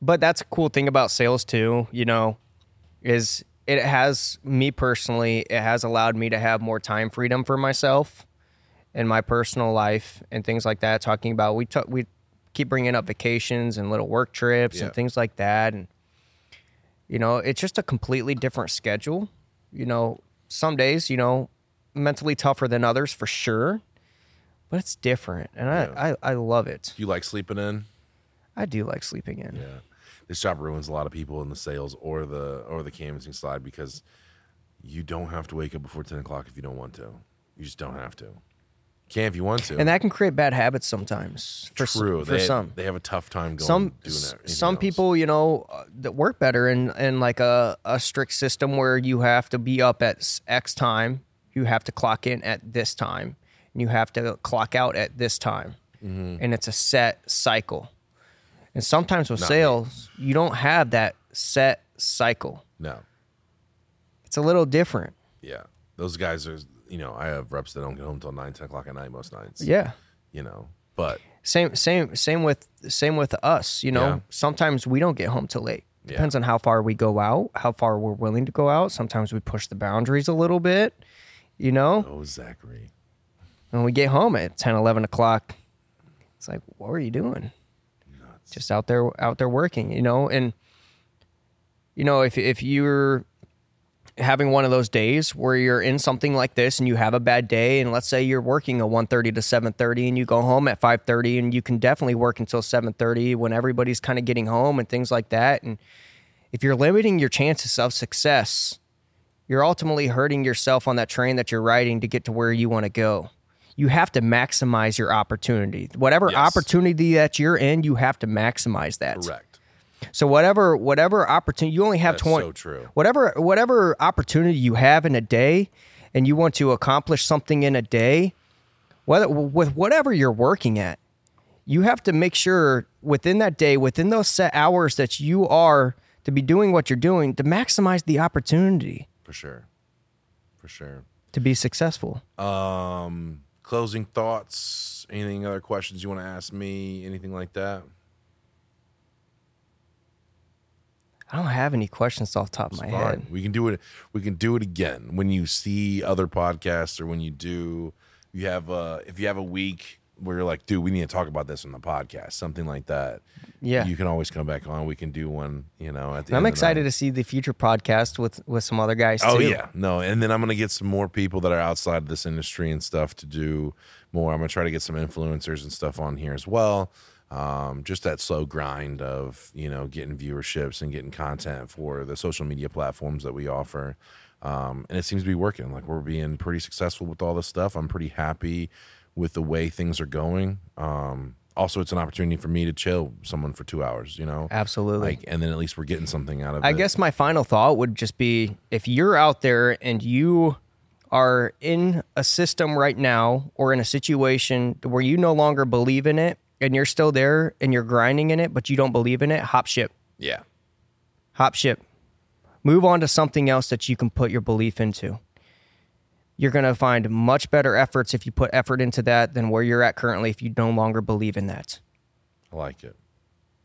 But that's a cool thing about sales too, you know, is it has me personally, it has allowed me to have more time freedom for myself and my personal life and things like that. Talking about we talk, we keep bringing up vacations and little work trips Yeah. and things like that, and you know, it's just a completely different schedule. You know, some days, you know, mentally tougher than others for sure, but it's different, and I, I I love it. You like sleeping in? I do like sleeping in. Yeah. This job ruins a lot of people in the sales or the or the canvassing side because you don't have to wake up before ten o'clock if you don't want to. You just don't have to. You can if you want to. And that can create bad habits sometimes. For, true. For they, some. they have a tough time going some doing s- that. some people you know uh, that work better in in like a, a strict system where you have to be up at x time you have to clock in at this time and you have to clock out at this time Mm-hmm. and it's a set cycle and sometimes with Not me. sales you don't have that set cycle No. it's a little different Yeah. Those guys are you know, I have reps that don't get home until nine, ten o'clock at night most nights. yeah You know. But same same same with same with us you know Yeah. sometimes we don't get home till late Yeah. depends on how far we go out how far we're willing to go out sometimes we push the boundaries a little bit you know oh Zachary. when we get home at 10 11 o'clock it's like what were you doing just out there out there working you know? And you know if if you're having one of those days where you're in something like this and you have a bad day and let's say you're working a 1.30 to 7.30 and you go home at 5.30 and you can definitely work until 7.30 when everybody's kind of getting home and things like that. And if you're limiting your chances of success you're ultimately hurting yourself on that train that you're riding to get to where you want to go you have to maximize your opportunity whatever Yes. opportunity that you're in you have to maximize that Correct. so whatever whatever opportunity you only have That's 20 so true. whatever whatever opportunity you have in a day and you want to accomplish something in a day whether with whatever you're working at you have to make sure within that day within those set hours that you are to be doing what you're doing to maximize the opportunity For sure. For sure. to be successful Um closing thoughts, anything other questions you want to ask me, anything like that? i don't have any questions off the top of my Fine. head We can do it. We can do it again when you see other podcasts or when you do. You have uh if you have a week where you're like, dude, we need to talk about this on the podcast, something like that. Yeah. you can always come back on. We can do one. You know, at the. I'm end of the excited to see the future podcast with with some other guys Oh too. yeah, no, and then I'm gonna get some more people that are outside of this industry and stuff to do more. I'm gonna try to get some influencers and stuff on here as well. Um, just that slow grind of you know getting viewerships and getting content for the social media platforms that we offer. Um, and it seems to be working. Like we're being pretty successful with all this stuff. I'm pretty happy with the way things are going. Um, also, it's an opportunity for me to chill someone for two hours. You know, Absolutely. Like, and then at least we're getting something out of I it. I guess my final thought would just be if you're out there and you are in a system right now or in a situation where you no longer believe in it and you're still there and you're grinding in it, but you don't believe in it, hop ship. Yeah. Hop ship. Move on to something else that you can put your belief into. You're going to find much better efforts if you put effort into that than where you're at currently if you no longer believe in that. I like it.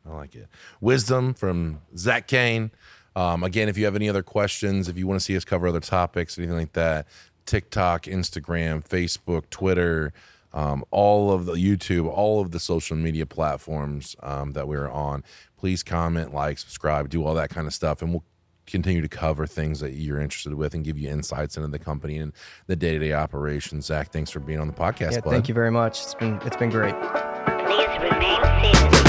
I like it. Wisdom from Zach Cain. Um, again, if you have any other questions, if you want to see us cover other topics, anything like that, TikTok, Instagram, Facebook, Twitter, um, all of the YouTube, all of the social media platforms um, that we're on, please comment, like, subscribe, do all that kind of stuff, and we'll continue to cover things that you're interested with and give you insights into the company and the day-to-day operations. Zach, thanks for being on the podcast. Yeah, bud. thank you very much. It's been it's been great. Please remain seated.